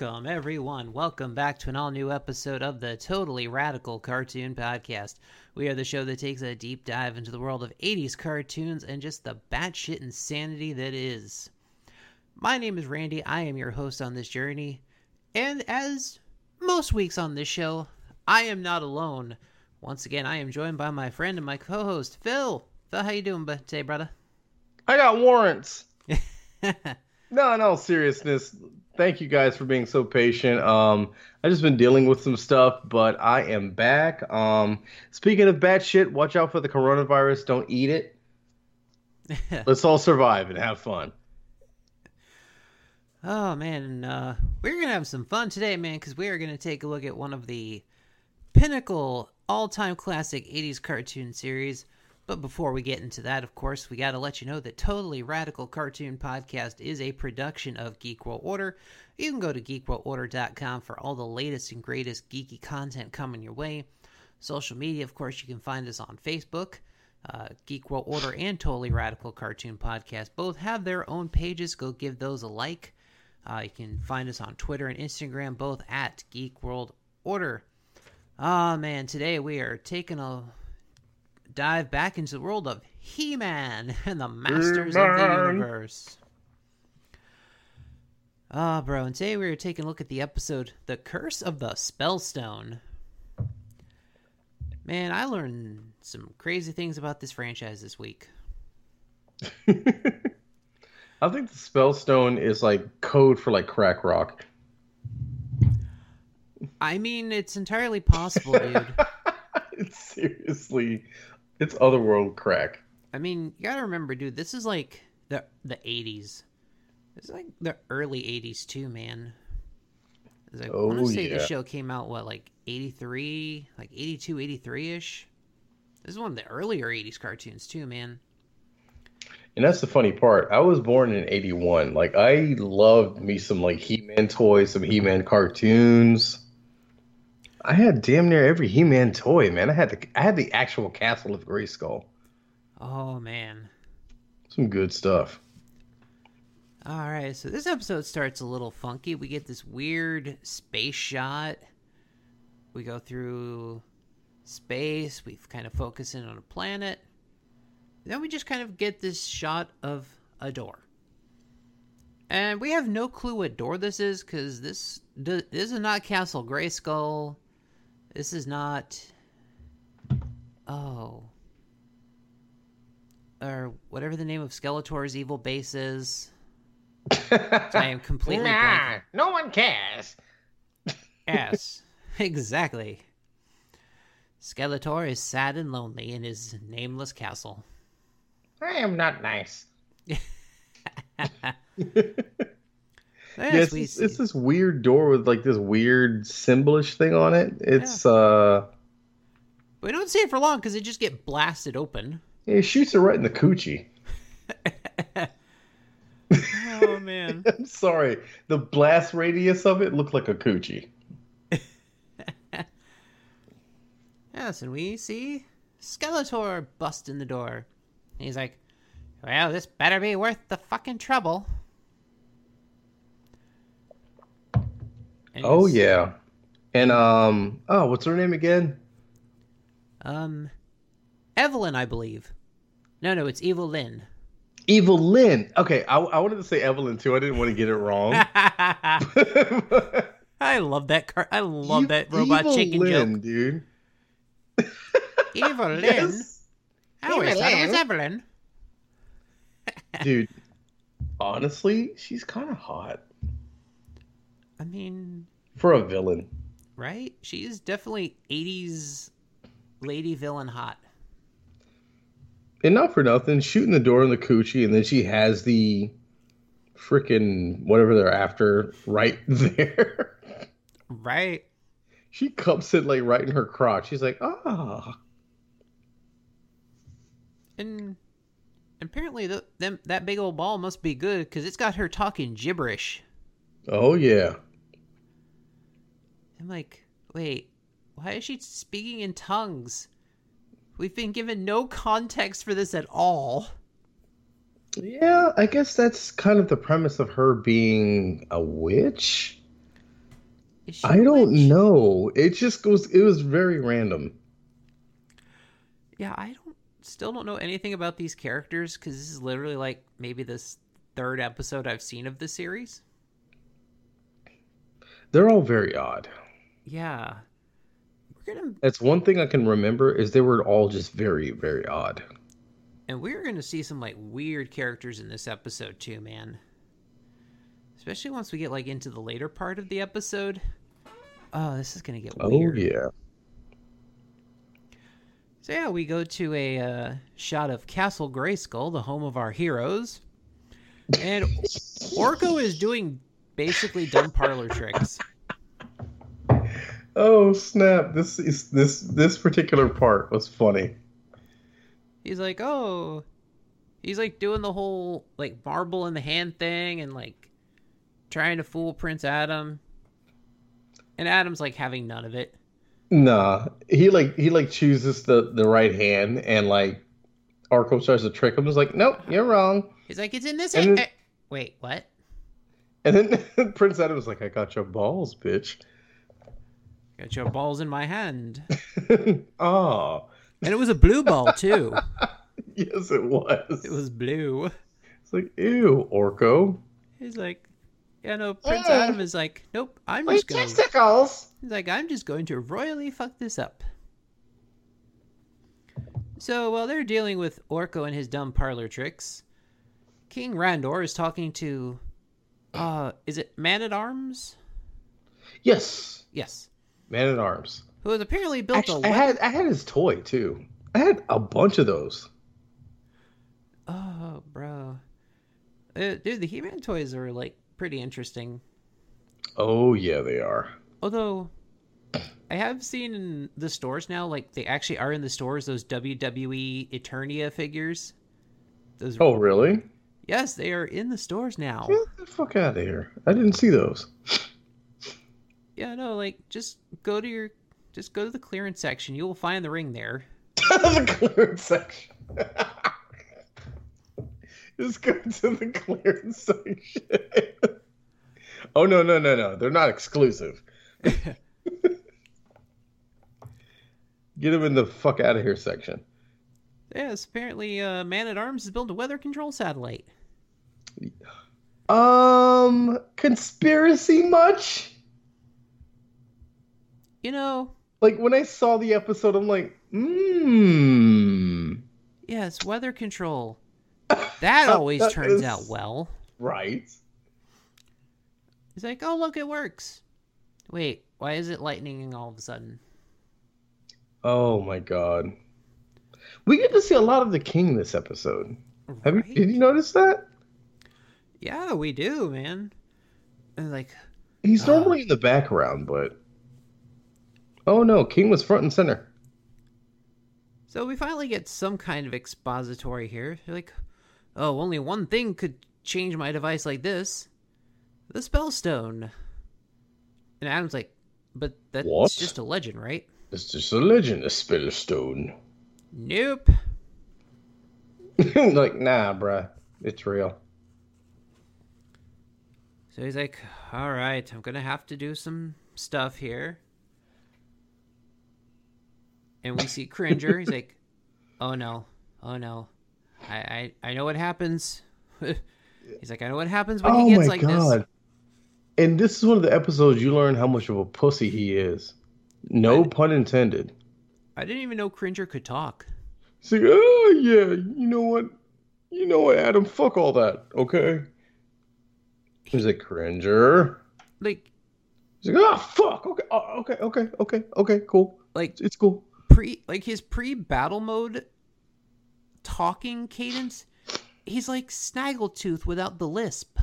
Welcome, everyone. Welcome back to an all new episode of the Totally Radical Cartoon Podcast. We are the show that takes a deep dive into the world of 80s cartoons and just the batshit insanity that is. My name is Randy. I am your host on this journey. And as most weeks on this show, I am not alone. Once again, I am joined by my friend and my co host, Phil. Phil, how you doing today, brother? I got warrants. No, in all seriousness, thank you guys for being so patient. Um, I just been dealing with some stuff, but I am back. Um, speaking of bad shit, watch out for the coronavirus. Don't eat it. Let's all survive and have fun. Oh man, uh, we're gonna have some fun today, man, because we are gonna take a look at one of the pinnacle all-time classic 80s cartoon series but before we get into that, of course, we got to let you know that Totally Radical Cartoon Podcast is a production of Geek World Order. You can go to geekworldorder.com for all the latest and greatest geeky content coming your way. Social media, of course, you can find us on Facebook. Uh, Geek World Order and Totally Radical Cartoon Podcast both have their own pages. Go give those a like. Uh, you can find us on Twitter and Instagram, both at Geek World Order. Ah, oh, man, today we are taking a dive back into the world of He Man and the Masters He-Man. of the Universe. Ah, oh, bro, and today we are taking a look at the episode The Curse of the Spellstone. Man, I learned some crazy things about this franchise this week. I think the Spellstone is like code for like crack rock. I mean, it's entirely possible, dude. seriously it's otherworld crack. I mean, you gotta remember, dude. This is like the the '80s. It's like the early '80s too, man. Like, oh, I want to say yeah. the show came out what like '83, like '82, '83 ish. This is one of the earlier '80s cartoons too, man. And that's the funny part. I was born in '81. Like I loved me some like He-Man toys, some He-Man cartoons. I had damn near every He-Man toy, man. I had the I had the actual Castle of Grayskull. Oh man, some good stuff. All right, so this episode starts a little funky. We get this weird space shot. We go through space. We kind of focus in on a planet. Then we just kind of get this shot of a door. And we have no clue what door this is because this, this is not Castle Grayskull. This is not. Oh. Or whatever the name of Skeletor's evil base is. I am completely nah, No one cares. yes, exactly. Skeletor is sad and lonely in his nameless castle. I am not nice. Yes, it's, it's, this weird door with like this weird symbolish thing on it. It's yeah. uh We don't see it for long because it just get blasted open. Yeah, he shoots it right in the coochie. oh man. I'm sorry. The blast radius of it looked like a coochie. yes, and we see Skeletor bust in the door. He's like, Well, this better be worth the fucking trouble. Oh yeah, and um, oh, what's her name again? Um, Evelyn, I believe. No, no, it's Evil Lynn. Evil Lynn. Okay, I, I wanted to say Evelyn too. I didn't want to get it wrong. I love that car. I love Evil, that robot Evil chicken Lynn, joke, dude. Evil Lynn. Yes. I always Evil thought Lynn. it was Evelyn. dude, honestly, she's kind of hot. I mean, for a villain, right? She is definitely '80s lady villain hot. And not for nothing, shooting the door in the coochie, and then she has the freaking whatever they're after right there. right. She cups it like right in her crotch. She's like, ah. Oh. And apparently, the, them, that big old ball must be good because it's got her talking gibberish. Oh yeah. I'm like, wait, why is she speaking in tongues? We've been given no context for this at all. Yeah, I guess that's kind of the premise of her being a witch. Is she I don't witch? know. It just goes. It was very random. Yeah, I don't. Still don't know anything about these characters because this is literally like maybe this third episode I've seen of the series. They're all very odd. Yeah, we're gonna That's one thing I can remember is they were all just very, very odd. and we're gonna see some like weird characters in this episode too, man. Especially once we get like into the later part of the episode. Oh, this is gonna get Oh weird. yeah. So yeah, we go to a uh, shot of Castle Grayskull, the home of our heroes, and Orko is doing basically dumb parlor tricks. Oh snap! This is this this particular part was funny. He's like, oh, he's like doing the whole like marble in the hand thing and like trying to fool Prince Adam, and Adam's like having none of it. Nah, he like he like chooses the the right hand and like Orko tries to trick him. He's like, nope, you're wrong. He's like, it's in this. Hand. then- eh, Wait, what? And then Prince Adam's like, I got your balls, bitch. Got your balls in my hand, oh, and it was a blue ball too. yes, it was. It was blue. It's like, ew, Orko. He's like, yeah, no. Prince. Adam is like, nope. I'm My just going. testicles. He's like, I'm just going to royally fuck this up. So while they're dealing with Orko and his dumb parlor tricks, King Randor is talking to, uh, is it Man at Arms? Yes, Yes, Man at Arms. who has apparently built Actually, a I had I had his toy too. I had a bunch of those. Oh, bro, uh, dude, the He-Man toys are like pretty interesting. Oh yeah, they are. Although, I have seen in the stores now, like they actually are in the stores. Those WWE Eternia figures. Those Oh really? Yes, they are in the stores now. Get the fuck out of here! I didn't see those. Yeah, no, like just go to your just go to the clearance section. You will find the ring there. the clearance section. Just go to the clearance section. oh no no no no! They're not exclusive. Get them in the fuck out of here section. Yes, apparently uh, Man at Arms has built a weather control satellite. Um, conspiracy much? You know, Like when I saw the episode, I'm like, mmm, yes, weather control. That always That turns is- out well. right. He's like, oh look, it works. Wait, why is it lightning all of a sudden? Oh my god, we get to see a lot of the king this episode. Have you? Did you notice that? Yeah, we do, man. And like, He's Ah. normally in the background, but oh no, King was front and center. so we finally get some kind of expository here. They're like, oh, only one thing could change my device like this the spellstone. And Adam's like, but that's What? just a legend, right? It's just a legend, a spellstone. Nope. like, nah, bruh, it's real. So he's like, all right, I'm going to have to do some stuff here. And we see Cringer. He's like, oh no, oh no. I, I, I know what happens. he's like, I know what happens when oh he gets my like god! this. And this is one of the episodes you learn how much of a pussy he is. No Right. pun intended. I didn't even know Cringer could talk. He's like, oh yeah, you know what? You know what, Adam? Fuck all that, okay? He's like, Cringer. Like, He's like, oh fuck, okay, oh, okay, okay, okay, okay, cool. like It's cool. Pre, like his pre-battle mode talking cadence. He's like Snaggletooth without the lisp,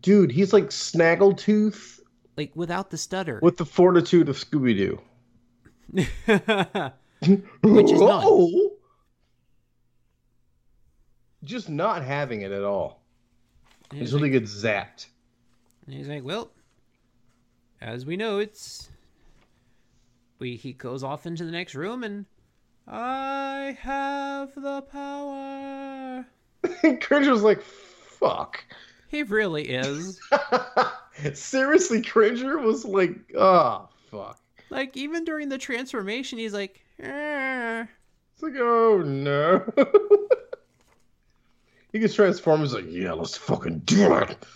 Dude, he's like Snaggletooth like without the stutter. with the fortitude of Scooby Doo. Which is not Oh! Just not having it at all. He's really he gets zapped. And he's like, "Well, as we know, it's we." He goes off into the next room, and I have the power. Cringer's like, fuck. He really is. Seriously, Cringer was like, oh, fuck. like even during the transformation, he's like, eh. It's like, oh no. he gets transformed. He's like, yeah, let's fucking do it.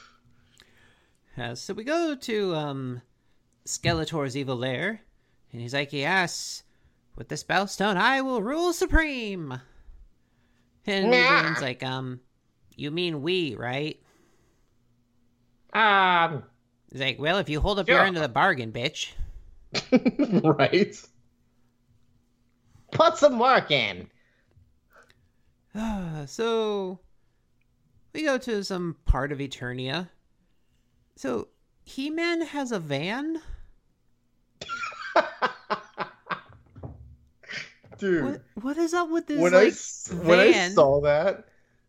Uh, so we go to um, Skeletor's evil lair, and he's like, "Yes, with the spellstone, I will rule supreme." And Nah. Wolverine's like, "Um, you mean we, right?" Um, He's like, "Well, if you hold up your end of the bargain, bitch." right? put some work in. so we go to some part of Eternia. So He-Man has a van. Dude, What? What is up with this? when I like, s- when I saw that,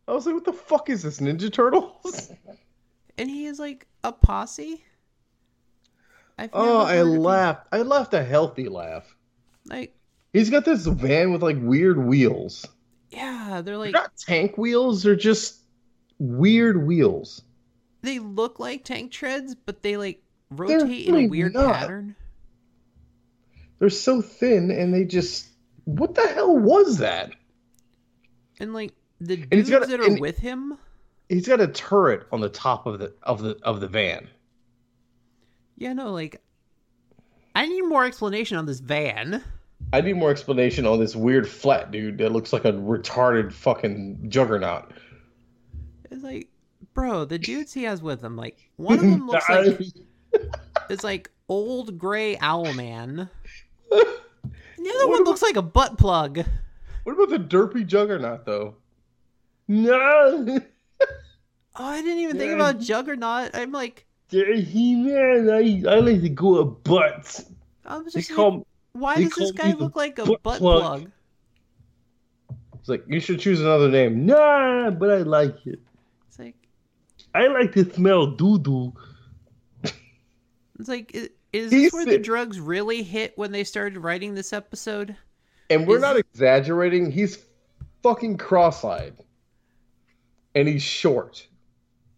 I was like, what the fuck is this, Ninja Turtles? and he is like a posse. I've Oh, I laughed. I laughed a healthy laugh. Like, He's got this van with like weird wheels. yeah, they're like They're not tank wheels, they're just weird wheels. they look like tank treads, but they like rotate in a weird not. pattern. They're so thin and they just what the hell was that? And like the he's dudes got a- that are with him, He's got a turret on the top of the of the of the van. yeah, no, like I need more explanation on this van. I need more explanation on this weird flat dude that looks like a retarded fucking juggernaut. It's like, bro, the dudes he has with him, like one of them looks like it's like old gray owl man. The other What one about- looks like a butt plug. What about the derpy juggernaut though? No, Oh, I didn't even think Yeah. about Juggernaut. I'm like, he man, I I like to go at butts. I'm They just like, call why does this guy look like a butt butt plug. plug? It's like you should choose another name. Nah, but I like it. It's like, I like to smell doo doo. it's like, is this where the drugs really hit when they started writing this episode? And we're Is- not exaggerating. He's fucking cross-eyed, and he's short,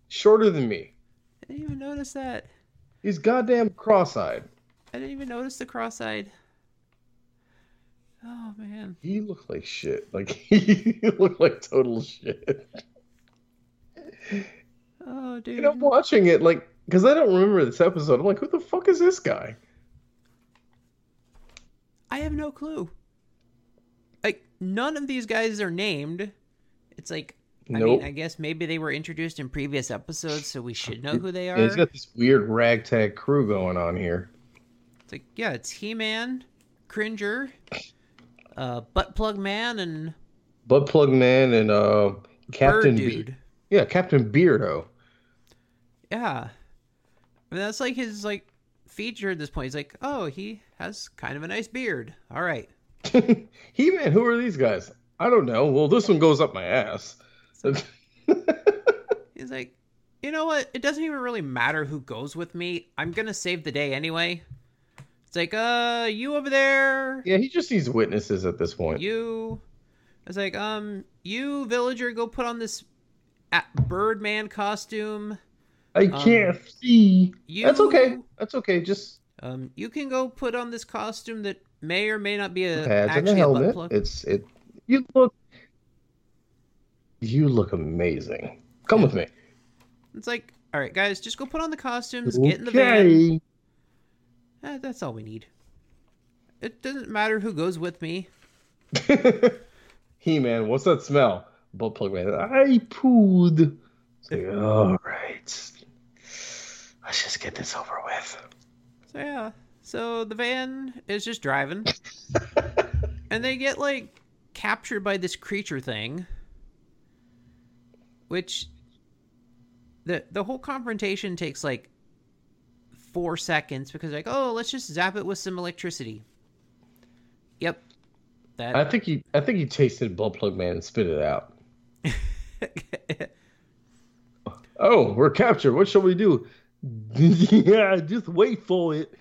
shorter than me. I didn't even notice that. He's goddamn cross-eyed. I didn't even notice the cross-eyed. Oh man, He looked like shit. Like he looked like total shit. oh dude. And I'm watching it like because I don't remember this episode. I'm like, who the fuck is this guy? I have no clue. Like none of these guys are named. It's like I mean, I guess maybe they were introduced in previous episodes, so we should know who they And he's are. got this weird ragtag crew going on here. It's like yeah, it's He-Man, Cringer, uh, Butt Plug Man, and Butt Plug Man and uh, Captain Bird Be- yeah, Captain Beardo. Yeah, I mean, that's like his like feature at this point. He's like, oh, he has kind of a nice beard. All right. he man, who are these guys? I don't know. Well, this one goes up my ass. He's like, you know what? It doesn't even really matter who goes with me. I'm gonna save the day anyway. It's like, uh, you over there, yeah, he just needs witnesses at this point. you. It's like, um, you villager, go put on this Birdman costume. I can't see. You, That's okay. That's okay. Just Um, you can go put on this costume that may or may not be a pads and a a helmet. plug. It's it. You look. You look amazing. Come with me. It's like, all right, guys, just go put on the costumes, get in the van. Eh, that's all we need. It doesn't matter who goes with me. he man, what's that smell? Butt plug man. I pooed. Like, all right. Let's just get this over with. So yeah, so the van is just driving, and they get like captured by this creature thing, which the the whole confrontation takes like four seconds because like oh let's just zap it with some electricity. Yep, that I think he, I think he tasted butt plug man and spit it out. Oh, we're captured. What shall we do? yeah, just wait for it.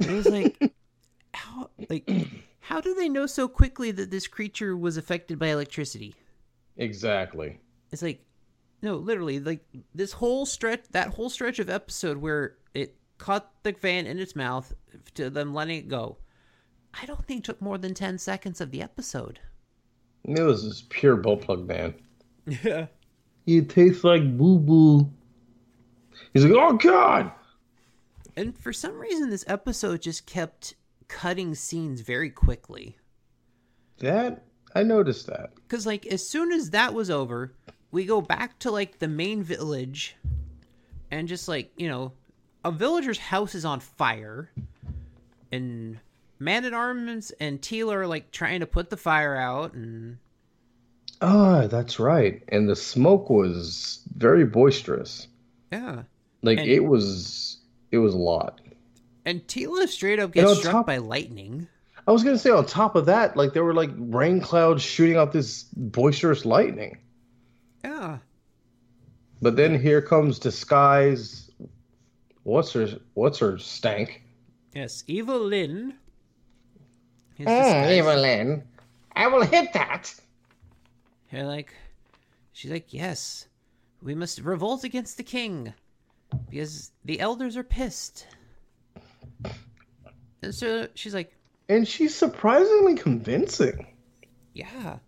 It was like, how like how do they know so quickly that this creature was affected by electricity? Exactly. it's like no, literally, like this whole stretch, that whole stretch of episode where it caught the fan in its mouth to them letting it go. I don't think took more than ten seconds of the episode. It was just pure bullplug man. Yeah. You taste like boo boo. He's like, oh god. And for some reason, this episode just kept cutting scenes very quickly. That I noticed that. Because, like, as soon as that was over, we go back to, like, the main village and just, like, you know, a villager's house is on fire. And Man at Arms and Teela are, like, trying to put the fire out. And Ah, that's right. And the smoke was very boisterous. yeah. Like And- it was it was a lot. And Teela straight up And gets on struck top- by lightning. I was gonna say on top of that, like there were like rain clouds shooting out this boisterous lightning. Yeah. But then here comes disguise. What's her? What's her stank? Yes, Evelyn. His Mm, disguise- Evelyn, I will hit that. They're like, she's like, yes, we must revolt against the king because the elders are pissed. And so she's like, And she's surprisingly convincing. yeah.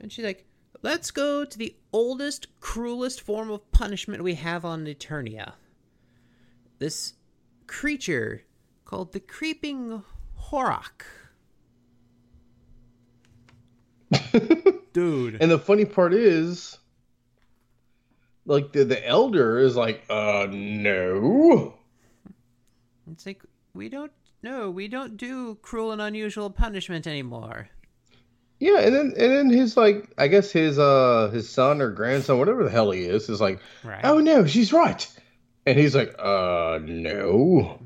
And she's like, let's go to the oldest, cruelest form of punishment we have on Eternia. This creature called the Creeping Horak. Dude. And the funny part is, like the the elder is like, uh, no. It's like we don't no, we don't do cruel and unusual punishment anymore. Yeah, and then and then his like, I guess his uh his son or grandson, whatever the hell he is, is like, Right. oh no, she's right, and he's like, uh, no.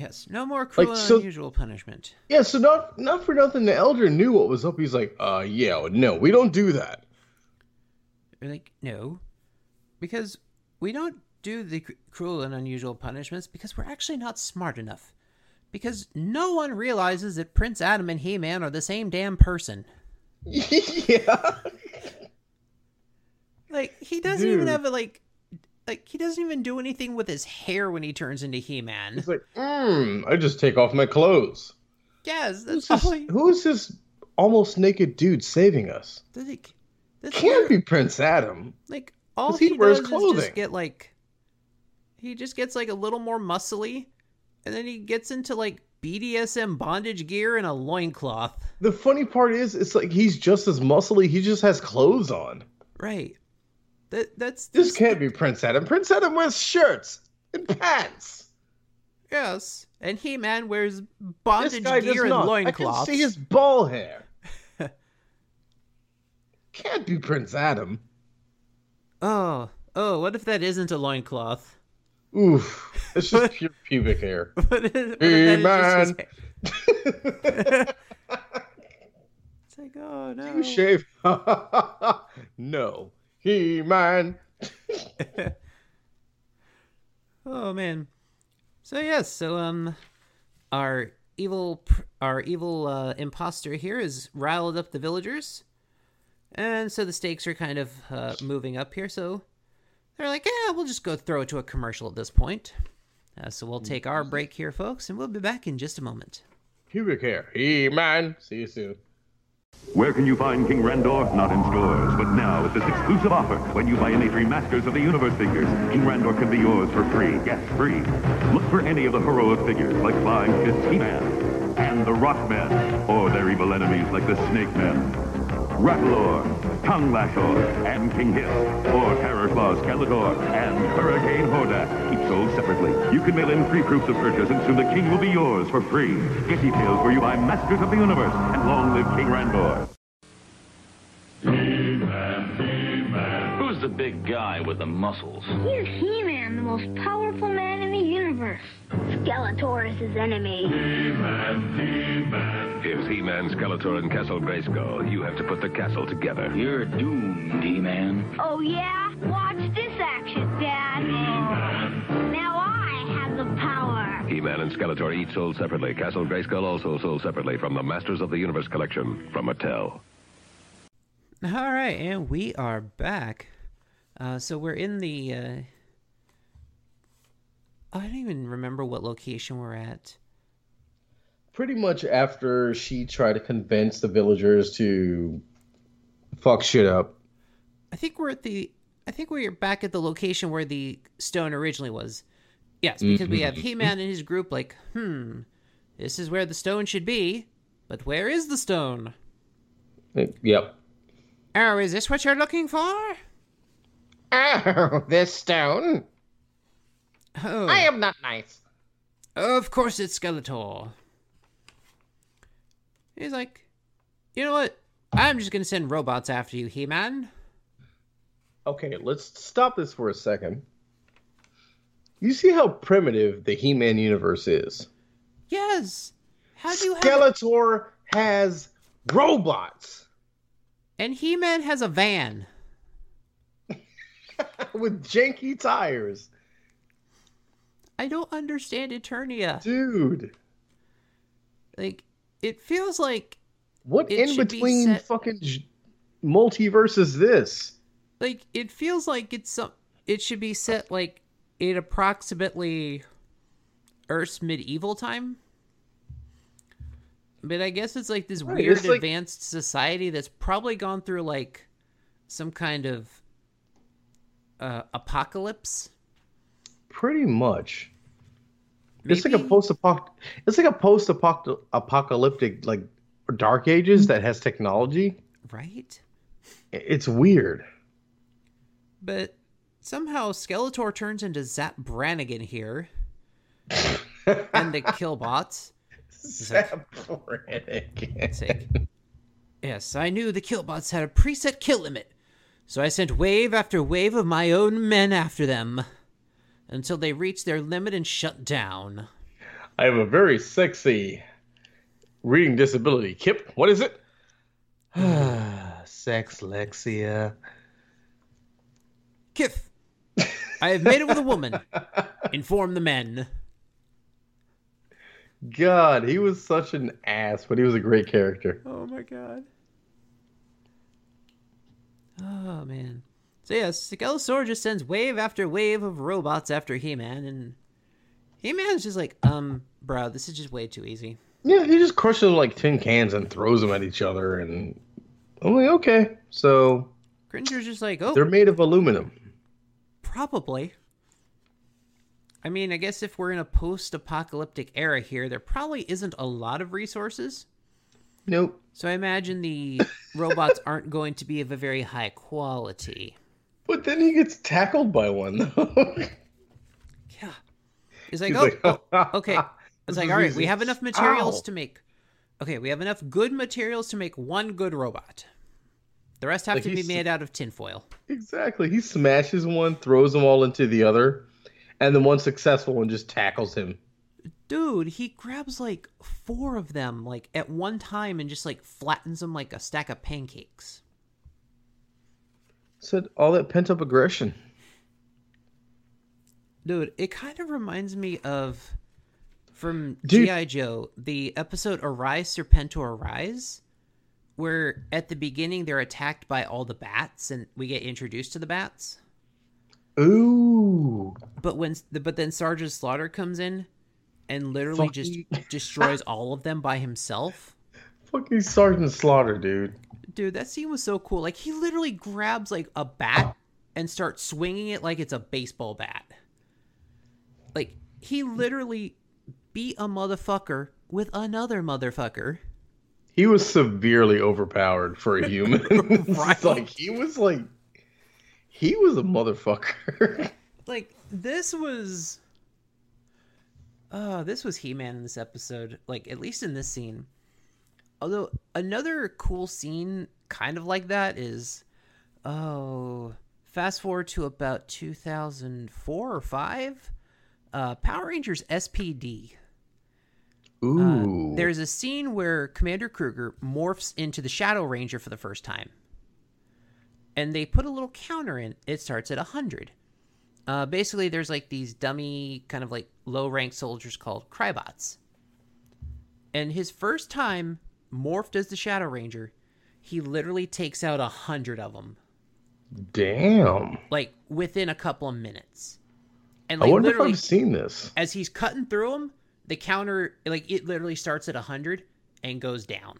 Yes, no more cruel Like, and so- unusual punishment. Yeah, so not not for nothing, the elder knew what was up. He's like, uh, yeah, no, we don't do that. We're like, no, because we don't do the cr- cruel and unusual punishments because we're actually not smart enough. Because no one realizes that Prince Adam and He-Man are the same damn person. yeah. Like he doesn't even have a like, like he doesn't even do anything with his hair when he turns into He-Man. He's like, mm, I just take off my clothes. Yes, Who's that's this. He, who is this almost naked dude saving us? like, that's Can't be Prince Adam. Like all he, he wears does is just get like he just gets like a little more muscly and then he gets into like BDSM bondage gear and a loincloth. The funny part is, it's like he's just as muscly. He just has clothes on. Right. That that's This can't be Prince Adam. Prince Adam wears shirts and pants. yes. And He Man wears bondage gear and not. I can see his ball hair. can't be Prince Adam. Oh. Oh, what if that isn't a loincloth? Oof. It's just pure pubic hair. What if, what if that is just his hair? It's like, oh no. Do You shave. no. He man. Oh man. So yes, so um, our evil, our evil uh, imposter here has riled up the villagers, and so the stakes are kind of uh, moving up here. So they're like, yeah, we'll just go throw it to a commercial at this point. Uh, so we'll take our break here, folks, and we'll be back in just a moment. Pubic hair. He man. See you soon. Where can you find King Randor? Not in stores, but now with this exclusive offer. When you buy any three Masters of the Universe figures, King Randor can be yours for free. Yes, free. Look for any of the heroic figures like Flying Fist He-Man and the Rockmen, or their evil enemies like the Snake Rattlor, Tongue Lashor, and King Hiss, or Terror Claw Skeletor, and Hurricane Hordak, each sold separately. You can mail in free proofs of purchase, and soon the King will be yours for free. Get details for you by Masters of the Universe, and long live King Randor. Who's the big guy with the muscles? He's He-Man, the most powerful man in the universe. Skeletor is his enemy. He-Man, He-Man. If He-Man, Skeletor, and Castle Grayskull, you have to put the castle together. You're doomed, He-Man. Oh yeah? Watch this action, Dad. Now I have the power. He-Man and Skeletor each sold separately. Castle Grayskull also sold separately from the Masters of the Universe collection from Mattel. All right, and we are back. Uh, so we're in the. Uh... I don't even remember what location we're at. Pretty much after she tried to convince the villagers to fuck shit up. I think we're at the. I think we're back at the location where the stone originally was. Yes, because we have He Man and his group. Like, hmm, this is where the stone should be, but where is the stone? Yep. Oh, is this what you're looking for? Oh, this stone. Oh, I am not nice. Of course it's Skeletor. He's like, you know what? I'm just gonna send robots after you, He-Man. Okay, let's stop this for a second. You see how primitive the He-Man universe is. Yes. How do you have? Skeletor has robots And He-Man has a van. with janky tires. I don't understand Eternia. Dude, Like, it feels like, what in should be between set- fucking multiverse is this? like it feels like it's some. It should be set like in approximately Earth's medieval time. But I guess it's like this Right, weird like- advanced society that's probably gone through like some kind of uh, apocalypse. Pretty much. It's like a Maybe? post It's like a post apocalyptic like dark ages that has technology. right? It's weird. But somehow Skeletor turns into Zapp Brannigan here and the Killbots. Zaporic. sake. Yes, I knew the Killbots had a preset kill limit, so I sent wave after wave of my own men after them until they reached their limit and shut down. I have a very sexy reading disability. Kif, what is it? Sex Lexia. Kif, I have made it with a woman. Inform the men. God, he was such an ass, but he was a great character. Oh my god. Oh man. So yes, Skeletor just sends wave after wave of robots after He-Man, and He-Man's just like, um, bro, this is just way too easy. Yeah, he just crushes like tin cans and throws them at each other, and I'm like, okay, so Cringer's just like, oh, they're made of aluminum. Probably. I mean, I guess if we're in a post apocalyptic era here, there probably isn't a lot of resources. Nope. So I imagine the robots aren't going to be of a very high quality. But then he gets tackled by one though. Yeah. It's like, He's oh, like, oh, oh okay. It's like, all right, we have enough materials Ow. to make. Okay, we have enough good materials to make one good robot. The rest have Like to be made out of tinfoil. exactly. He smashes one, throws them all into the other, and then one successful one just tackles him. Dude, he grabs like four of them like at one time and just like flattens them like a stack of pancakes. Said all that pent up aggression. Dude, it kind of reminds me of from Dude. G.I. Joe, the episode Arise Serpentor Arise, where at the beginning they're attacked by all the bats and we get introduced to the bats. Ooh. But when but then Sergeant Slaughter comes in and literally just destroys all of them by himself. Fucking Sergeant Slaughter, dude. Dude, that scene was so cool. Like he literally grabs like a bat and starts swinging it like it's a baseball bat. Like he literally beat a motherfucker with another motherfucker. He was severely overpowered for a human. Right. like he was like he was a motherfucker. Like this was uh this was He-Man in this episode, like at least in this scene. Although another cool scene kind of like that is oh, fast forward to about 2004 or 5, uh Power Rangers SPD. Ooh. Uh, there's a scene where Commander Cruger morphs into the Shadow Ranger for the first time. And they put a little counter in. It starts at 100. Uh, basically, there's like these dummy, kind of like low rank soldiers called Krybots. And his first time morphed as the Shadow Ranger, he literally takes out a hundred of them, Damn. like within a couple of minutes. And I wonder if I've seen this. as he's cutting through them, the counter like it literally starts at a hundred and goes down.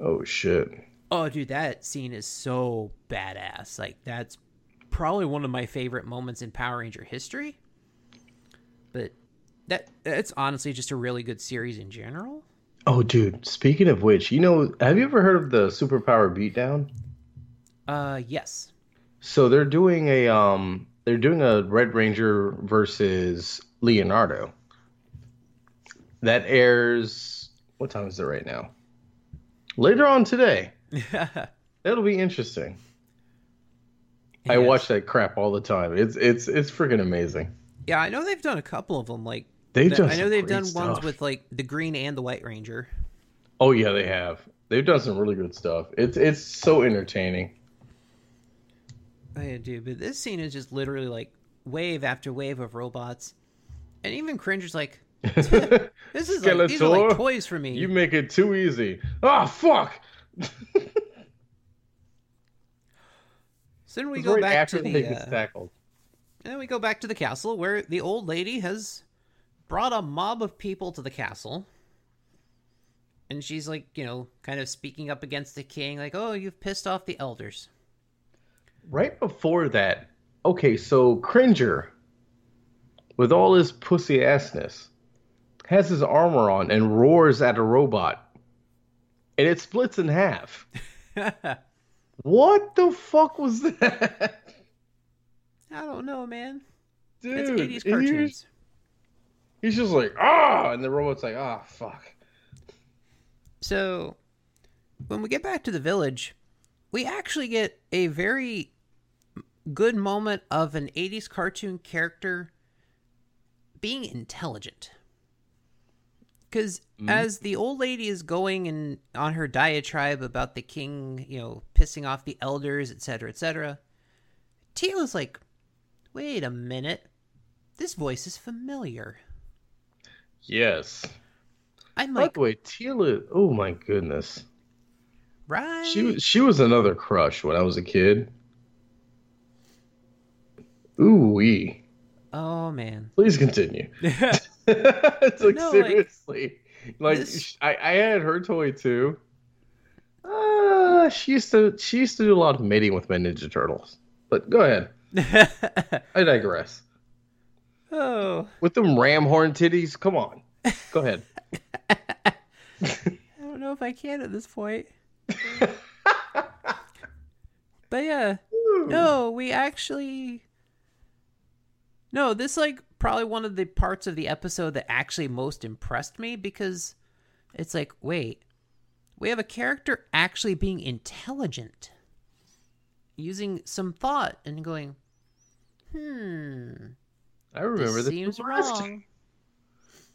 Oh shit. Oh, dude, that scene is so badass. Like that's probably one of my favorite moments in Power Ranger history. But that that's honestly just a really good series in general. Oh, dude. Speaking of which, you know, have you ever heard of the Superpower Beatdown? Uh, yes. So they're doing a um, they're doing a Red Ranger versus Leonardo. That airs. What time is it right now? Later on today. That'll be interesting. I watch that crap all the time. It's it's it's freaking amazing. Yeah, I know they've done a couple of them. Like They've done I know they've done ones with like the Green and the White Ranger. Oh yeah, they have. They've done some really good stuff. It's it's so entertaining. I yeah, dude, but this scene is just literally like wave after wave of robots, and even Cringer's like, "This is like these are like toys for me." You make it too easy. Oh fuck! so then we go back to the uh, tackled. And then we go back to the castle where the old lady has brought a mob of people to the castle. And she's like, you know, kind of speaking up against the king, like, oh, you've pissed off the elders. Right before that, okay, so Cringer, with all his pussy assness, has his armor on and roars at a robot, and it splits in half. what the fuck was that, I don't know, man. dude? It's 80s and he's- cartoons. He's just like ah, and the robot's like ah, fuck. So, when we get back to the village, we actually get a very good moment of an 80s cartoon character being intelligent. Because mm-hmm. as the old lady is going and on her diatribe about the king, you know, pissing off the elders, etc., etc., Teela's like, wait a minute. This voice is familiar. Yes. I'm By like, the way, Tila. Oh my goodness. right? She was she was another crush when I was a kid. Ooh wee. oh, man. Please continue. it's like No, seriously. Like, this- I, I had her toy too. Uh, she used to she used to do a lot of mating with my Ninja Turtles. But go ahead. I digress. oh. With them ram horn titties, come on. Go ahead. I don't know if I can at this point. but yeah, no, we actually. No, this like probably one of the parts of the episode that actually most impressed me because it's like, wait, we have a character actually being intelligent, using some thought and going, hmm, I remember this this seems wrong.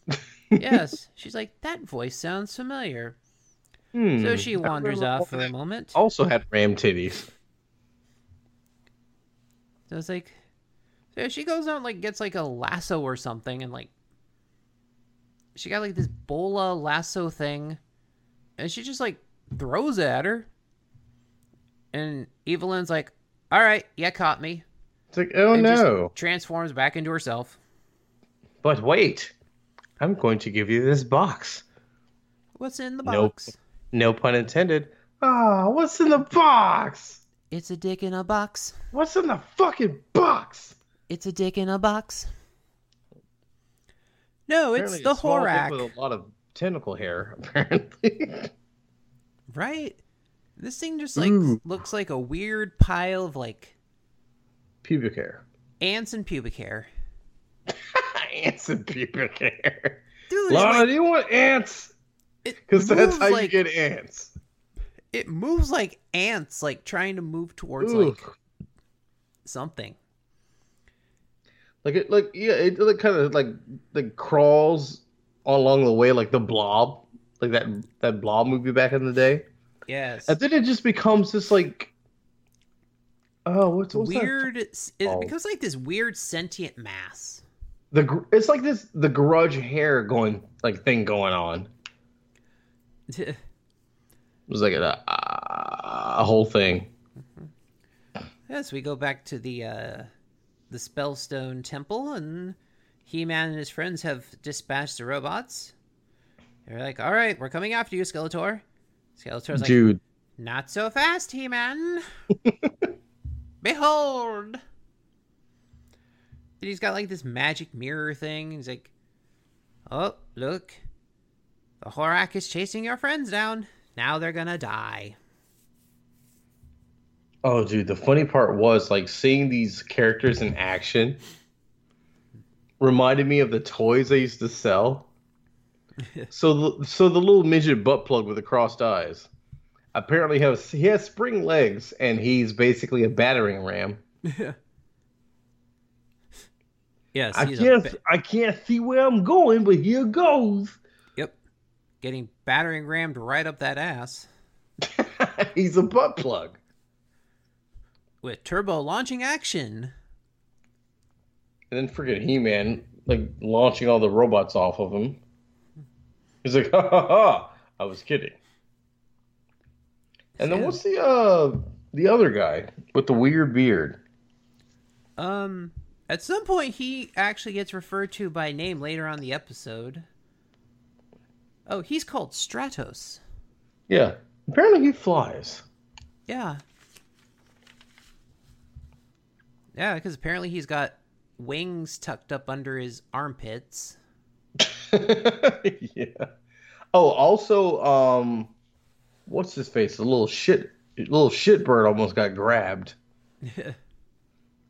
yes, she's like that voice sounds familiar. Hmm, So she wanders off for a moment. Also had ram titties. So it's like, so she goes out and like gets like a lasso or something, and like, she got like this bola lasso thing, and she just like throws it at her. And Evelyn's like, "All right, yeah, caught me." It's like, oh and just no. transforms back into herself. But wait, I'm going to give you this box. What's in the box? No pun intended. Ah, what's in the box? It's a dick in a box. What's in the fucking box? It's a dick in a box. No, it's Apparently the a small dick with a lot of tentacle hair. Apparently, right? This thing just like Ooh. looks like a weird pile of like pubic hair. ants and pubic hair. ants and pubic hair. Dude, Lana, like, do you want ants? Because that's how like, you get ants. It moves like ants, like trying to move towards Ugh. like something. Like it, like yeah, it like kind of like like crawls along the way like the blob, like that that blob movie back in the day, Yes. and then it just becomes this like, oh, what's, what's that? weird. It called? becomes like this weird sentient mass. The it's like this the grudge hair going like thing going on. It was like a, a whole thing. Yes, we go back to the uh, the Spellstone Temple, and He-Man and his friends have dispatched the robots. They're like, "All right, we're coming after you, Skeletor." Skeletor's like, Dude, "Not so fast, He-Man." Behold. And he's got like this magic mirror thing. He's like, "Oh, look, the Horak is chasing your friends down. Now they're gonna die." Oh dude, the funny part was like seeing these characters in action reminded me of the toys I used to sell. so the, so the little midget butt plug with the crossed eyes apparently has he has spring legs and he's basically a battering ram. Yeah. yes, I can't ba- I can't see where I'm going, but here goes. Yep. Getting battering rammed right up that ass he's a butt plug. With turbo launching action. And then forget He Man, like launching all the robots off of him. He's like, ha ha ha! I was kidding. And then Yeah. what's the uh the other guy with the weird beard? Um, at some point, he actually gets referred to by name later on the episode. Oh, he's called Stratos. Yeah, apparently he flies. Yeah. Yeah, because apparently he's got wings tucked up under his armpits. yeah. Oh, also, um, what's his face? The little shit, little shit bird almost got grabbed.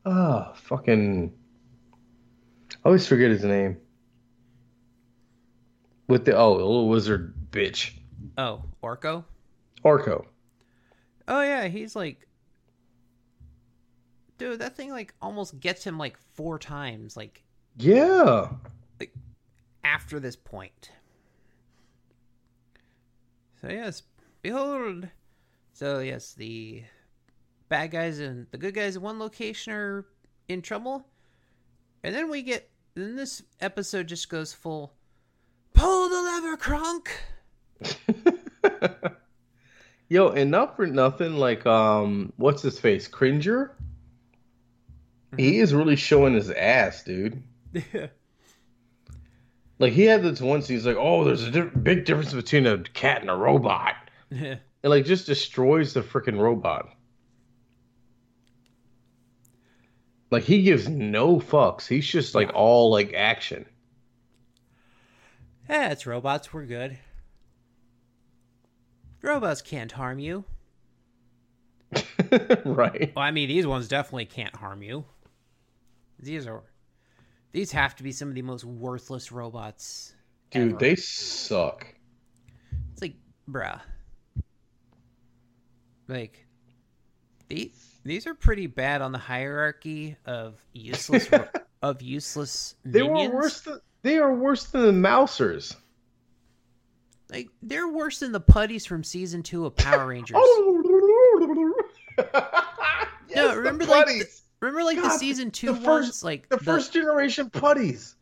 Ah, fucking. I always forget his name. With the oh, the little wizard bitch, oh, Orko? Orko. Oh, yeah, he's like. Dude, that thing, like, almost gets him, like, four times, like, Yeah. like after this point. So yes, behold. So yes, the bad guys and the good guys in one location are in trouble, and then we get. Then this episode just goes full. Pull the lever, Kronk. Yo, and not for nothing, like um, what's his face, Cringer? He mm-hmm. is really showing his ass, dude. Yeah. Like he had this once. He's like, "Oh, there's a di- big difference between a cat and a robot," Yeah. and like just destroys the freaking robot. Like he gives no fucks. He's just like all like action. yeah, it's robots. We're good. Robots can't harm you. right. Well, I mean, these ones definitely can't harm you. These are, these have to be some of the most worthless robots. Dude, ever. they suck. It's like, bruh. Like, these these are pretty bad on the hierarchy of useless of useless They minions. were worse than they are worse than the Mousers. Like, they're worse than the putties from season two of Power Rangers. Yes, no, the remember like the, putties. Remember like the season two the ones, first- like the first generation putties.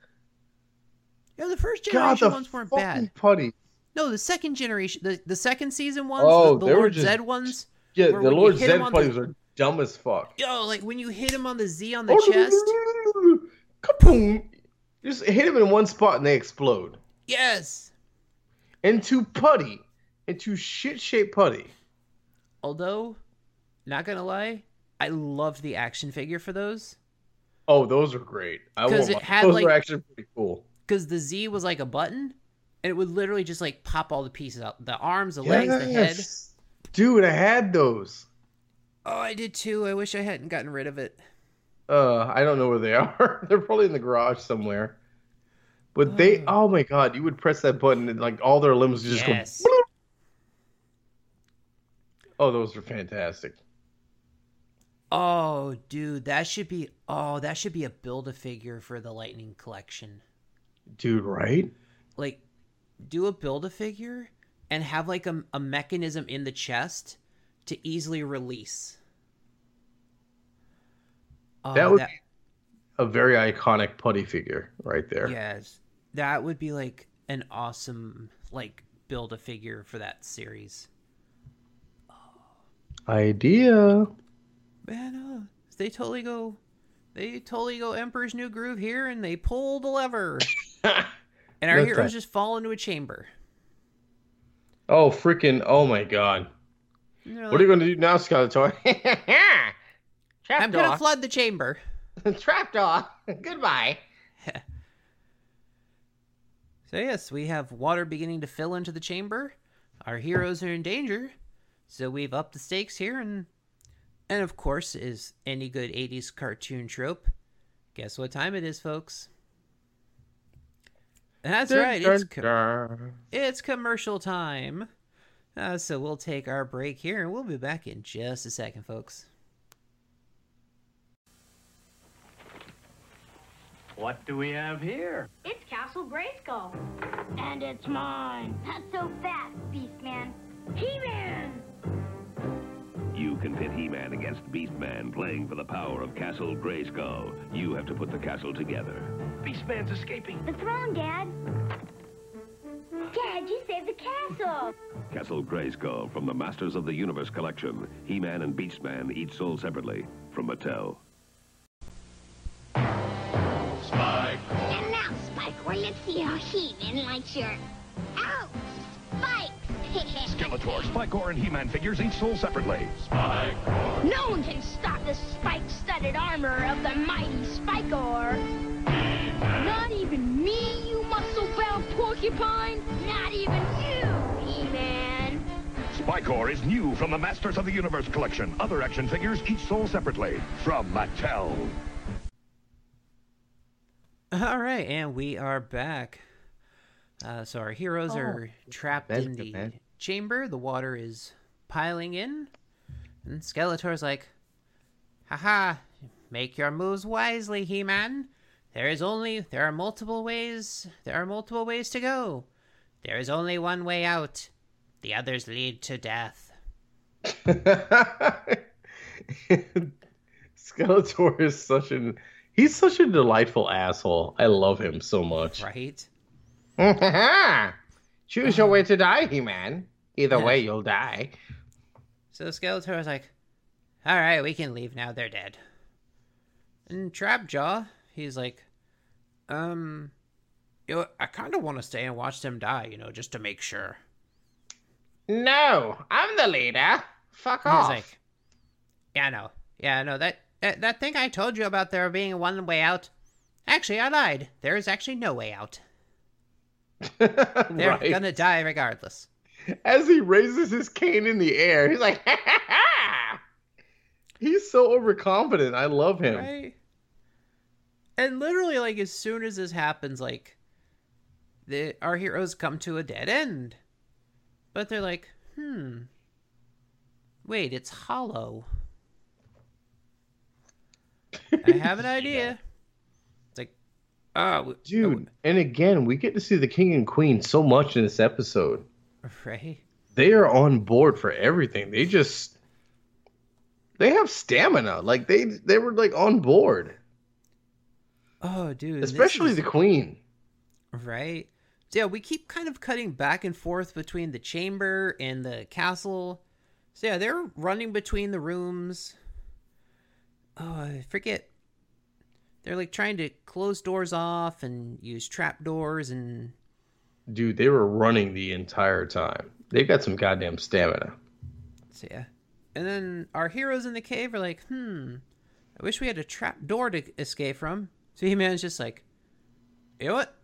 yeah, the first God, generation the ones weren't bad. putties. No, the second generation, the, the second season ones, Oh, the, the Lord just- Zed ones. Yeah, the Lord hit 'em Zed on the- are dumb as fuck. Yo, like when you hit him on the Z on Oh, the chest. Kaboom! Just hit him in one spot and they explode. Yes. Into putty. Into shit shaped putty. Although, not gonna lie, I loved the action figure for those Oh, those are great. I want it had, those like- are actually pretty cool. because the Z was like a button, and it would literally just like pop all the pieces out, the arms, the legs, the head. Dude, I had those. Oh, I did too. I wish I hadn't gotten rid of it. Uh, I don't know where they are. They're probably in the garage somewhere. But they, oh my god, you would press that button and like all their limbs would just Yes. go. bloop. Oh, those are fantastic. Oh, dude, that should be. Oh, that should be a build a figure for the Lightning Collection. Dude, right? like do a build a figure and have like a, a mechanism in the chest to easily release Oh, that would that- be a very iconic putty figure right there. yes that would be like an awesome like build a figure for that series Idea. Man, uh, they totally go, they totally go Emperor's New Groove here, and they pull the lever, and our That's heroes right. just fall into a chamber. Oh, freaking! Oh my god! What are you going to do now, Skeletor? I'm gonna flood the chamber. Trapdoor. Goodbye. So yes, we have water beginning to fill into the chamber. Our heroes are in danger, so we've upped the stakes here, and and of course, is any good '80s cartoon trope. Guess what time it is, folks? That's right. It's co- it's commercial time. Uh, so we'll take our break here, and we'll be back in just a second, folks. What do we have here? It's Castle Grayskull. And it's mine. Not so fast, Beastman. He-Man! You can pit He-Man against Beast-Man playing for the power of Castle Grayskull. You have to put the castle together. Beast-Man's escaping. The throne, Dad. Dad, you saved the castle. Castle Grayskull from the Masters of the Universe collection. He-Man and Beast-Man each sold separately from Mattel. Spike. And now, Spike, well, let's see how He-Man likes your... Ow! Spike! Skeletor, Spikor, and He-Man figures each sold separately. no one can stop the spike-studded armor of the mighty Spikor. Not even me, you muscle-bound porcupine. Not even you, He-Man. Spikor is new from the Masters of the Universe collection. Other action figures each sold separately from Mattel. All right, and we are back. Uh, so our heroes are trapped in the man. chamber. The water is piling in, and Skeletor's like, "Haha! Make your moves wisely, He-Man. There is only there are multiple ways. There are multiple ways to go. There is only one way out. The others lead to death." Skeletor is such an he's such a delightful asshole. I love him so much. Right? Choose your way to die, He-Man. Either way, you'll die. So Skeletor's like, all right, we can leave now. They're dead. And Trapjaw, he's like, um, you know, I kind of want to stay and watch them die, you know, just to make sure. No, I'm the leader. Fuck And off. He's like, yeah, no, yeah, no, that, that that thing I told you about there being one way out. Actually, I lied. There is actually no way out. They're right. gonna die regardless. As he raises his cane in the air, he's like, ha ha ha! He's so overconfident. I love him. Right? And literally, like, as soon as this happens, like, the our heroes come to a dead end. But they're like, hmm. Wait, it's hollow. I have an idea. Oh, Dude, and again, we get to see the king and queen so much in this episode. right? They are on board for everything. They just they have stamina. Like they they were like on board. Oh, dude. Especially is- the queen. Right? So, yeah, we keep kind of cutting back and forth between the chamber and the castle. So yeah, they're running between the rooms. Oh, I forget. They're like trying to close doors off and use trap doors and Dude, they were running the entire time. They've got some goddamn stamina. so yeah. And then our heroes in the cave are like, hmm, I wish we had a trap door to escape from. So he man's just like, you know what?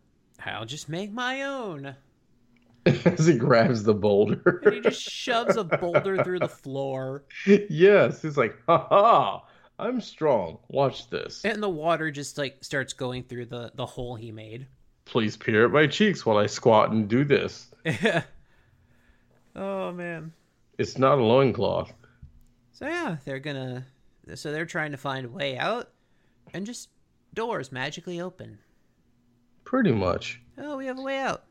I'll just make my own. As he grabs the boulder. And he just shoves a boulder through the floor. yes, he's like, ha ha, I'm strong. Watch this. And the water just like starts going through the the hole he made. Please peer at my cheeks while I squat and do this. oh man. It's not a loincloth. So yeah, they're gonna so they're trying to find a way out and just doors magically open. Pretty much. Oh, we have a way out.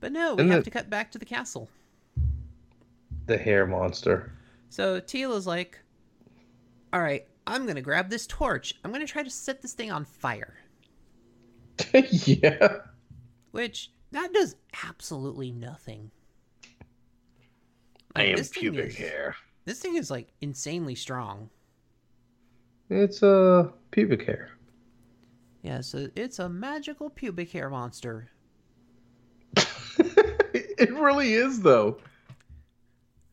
But no, we And have the- to cut back to the castle. The hair monster. So Teela's like, All right, I'm gonna grab this torch. I'm gonna try to set this thing on fire. yeah. Which that does absolutely nothing. I am this pubic is- hair. This thing is like insanely strong. It's a uh, pubic hair. Yeah, so it's a magical pubic hair monster. it really is, though.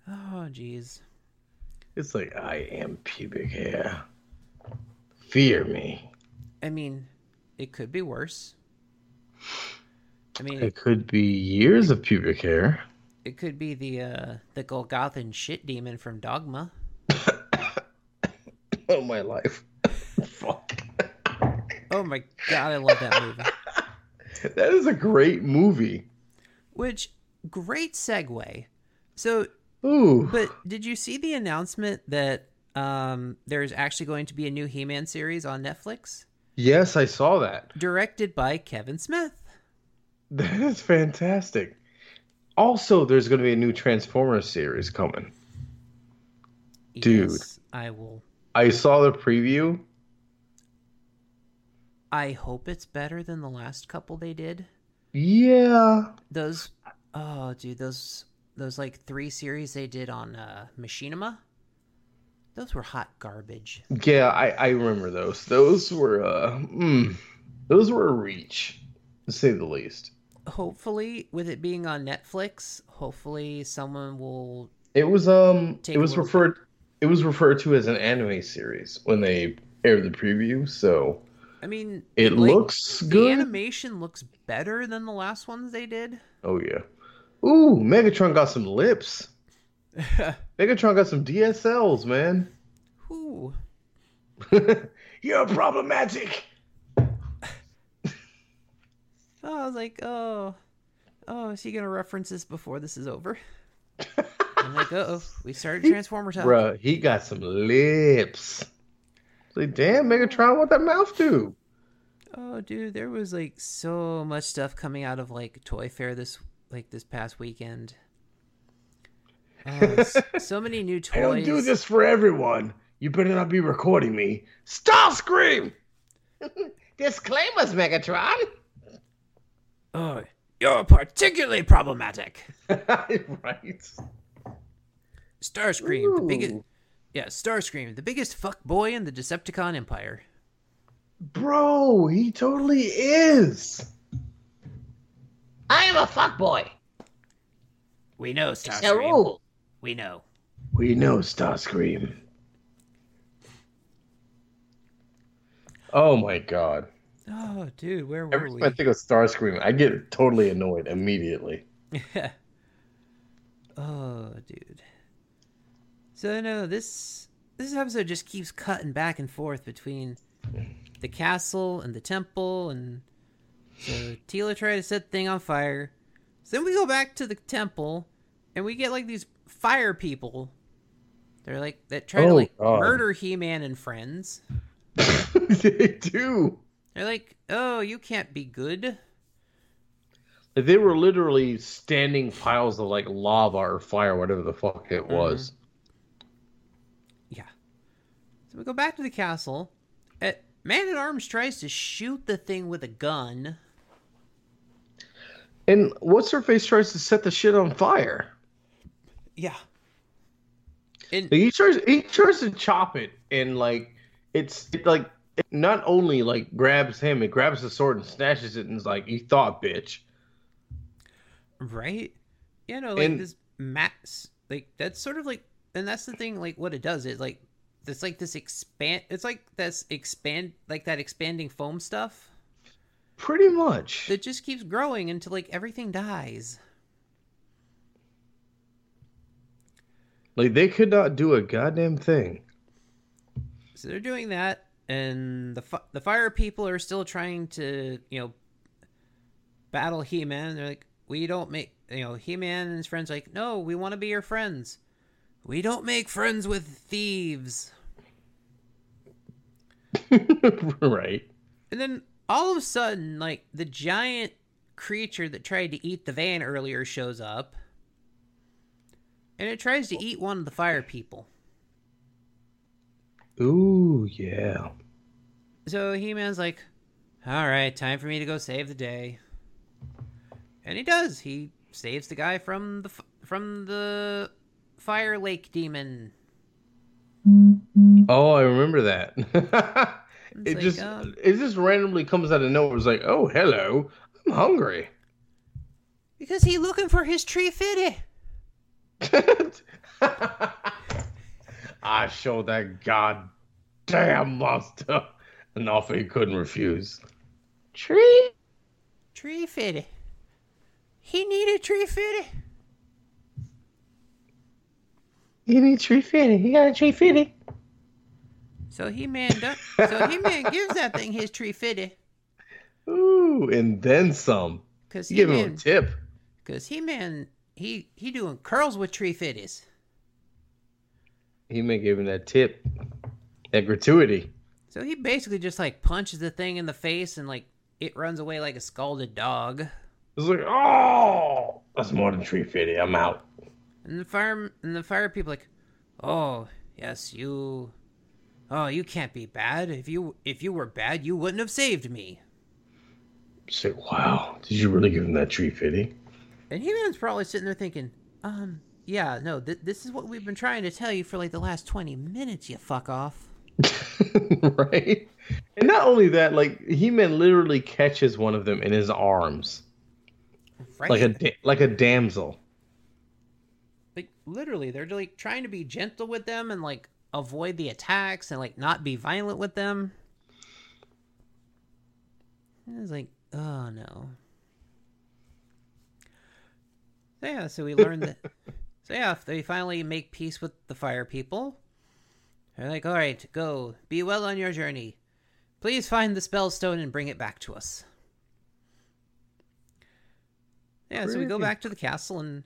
Oh, jeez. It's like I am pubic hair. Fear me. I mean, it could be worse. I mean, It could be years of pubic hair. it could be the uh the Golgothan shit demon from Dogma. Oh my life. Fuck. Oh my god, I love that movie. That is a great movie. Which great segue. So, Ooh. but did you see the announcement that um there's actually going to be a new He-Man series on Netflix yes, I saw that. directed by Kevin Smith? That is fantastic. Also, there's going to be a new Transformers series coming. Dude. I will I saw the preview. I hope it's better than the last couple they did. Yeah. Those oh dude, those those like three series they did on uh Machinima. Those were hot garbage. Yeah, I, I remember those. Those were uh mm, those were a reach, to say the least. Hopefully, with it being on Netflix, hopefully someone will It was um Take it was referred it was referred to as an anime series when they aired the preview, so I mean it like, looks the good. animation looks better than the last ones they did. Oh yeah. Ooh, Megatron got some lips. Megatron got some DSLs, man. Ooh. You're problematic. Oh, I was like, oh, oh, is he gonna reference this before this is over? I'm like, uh oh, we started Transformer talk. Bruh, he got some lips. Like, damn, Megatron, what that mouth do? Oh, dude, there was like so much stuff coming out of like Toy Fair this like this past weekend. S- uh, so many new toys. I don't do this for everyone. You better not be recording me. Starscream! Disclaimers, Megatron. Oh, you're particularly problematic. right. Starscream, the biggest. Yeah, Starscream, the biggest fuck boy in the Decepticon Empire. Bro, he totally is. I am a fuckboy. We know, It's a rule. We know. We know Starscream. Oh my god. Oh, dude, where were Every we? time I think of Starscream, I get totally annoyed immediately. Yeah. oh, dude. So no, this this episode just keeps cutting back and forth between the castle and the temple, and so Teela tried to set the thing on fire. So then we go back to the temple, and we get like these fire people. They're like that try to Oh, like God. murder He-Man and friends. they do. They're like, "Oh, you can't be good." They were literally standing piles of like lava or fire, whatever the fuck it mm-hmm. was. Yeah. So we go back to the castle. Man at Arms tries to shoot the thing with a gun. And what's her face tries to set the shit on fire. Yeah. And Like, he tries he tries to chop it and like it's it, like it not only like grabs him, it grabs the sword and snatches it and is like, "You thought, bitch." right? You know, like And- this max like that's sort of like and that's the thing like what it does is like it's like this expand it's like this expand like that expanding foam stuff Pretty much. that just keeps growing until like everything dies. Like they could not do a goddamn thing. So they're doing that, and the fi- the fire people are still trying to you know battle He Man. They're like, we don't make you know He Man and his friends are like, no, we want to be your friends. We don't make friends with thieves. right. And then all of a sudden, like the giant creature that tried to eat the van earlier shows up, and it tries to eat one of the fire people. Ooh, yeah. So He Man's like, all right, time for me to go save the day. And he does. He saves the guy from the from the fire lake demon. Oh, I remember that. It's it like, just um, it just randomly comes out of nowhere. It's like, oh, hello, I'm hungry. Because he looking for his tree fitty. I showed that goddamn monster an offer he couldn't refuse. Tree? Tree fitty. He needed tree fitty. You need tree fitting. You got a tree fitting. So he man do- so he man gives that thing his tree fitty. Ooh, and then some. Cause You he give him a tip. cause he man he he doing curls with tree fitties. He may give him that tip, that gratuity. So he basically just like punches the thing in the face and like it runs away like a scalded dog. It's like, oh, that's more than tree fitting. I'm out. And the fire and the fire people like, oh yes you, oh you can't be bad. If you if you were bad, you wouldn't have saved me. Say, wow, did you really give him that tree fitting? And He Man's probably sitting there thinking, um, yeah, no, th- this is what we've been trying to tell you for like the last twenty minutes. You fuck off. right? And not only that, like He Man literally catches one of them in his arms, Right? like a da- like a damsel. like literally, they're like trying to be gentle with them and like avoid the attacks and like not be violent with them. And it's like, oh no. So yeah, so we learned that. So yeah, they finally make peace with the fire people. They're like, all right, go, be well on your journey. Please find the spell stone and bring it back to us. Yeah, so we go back to the castle and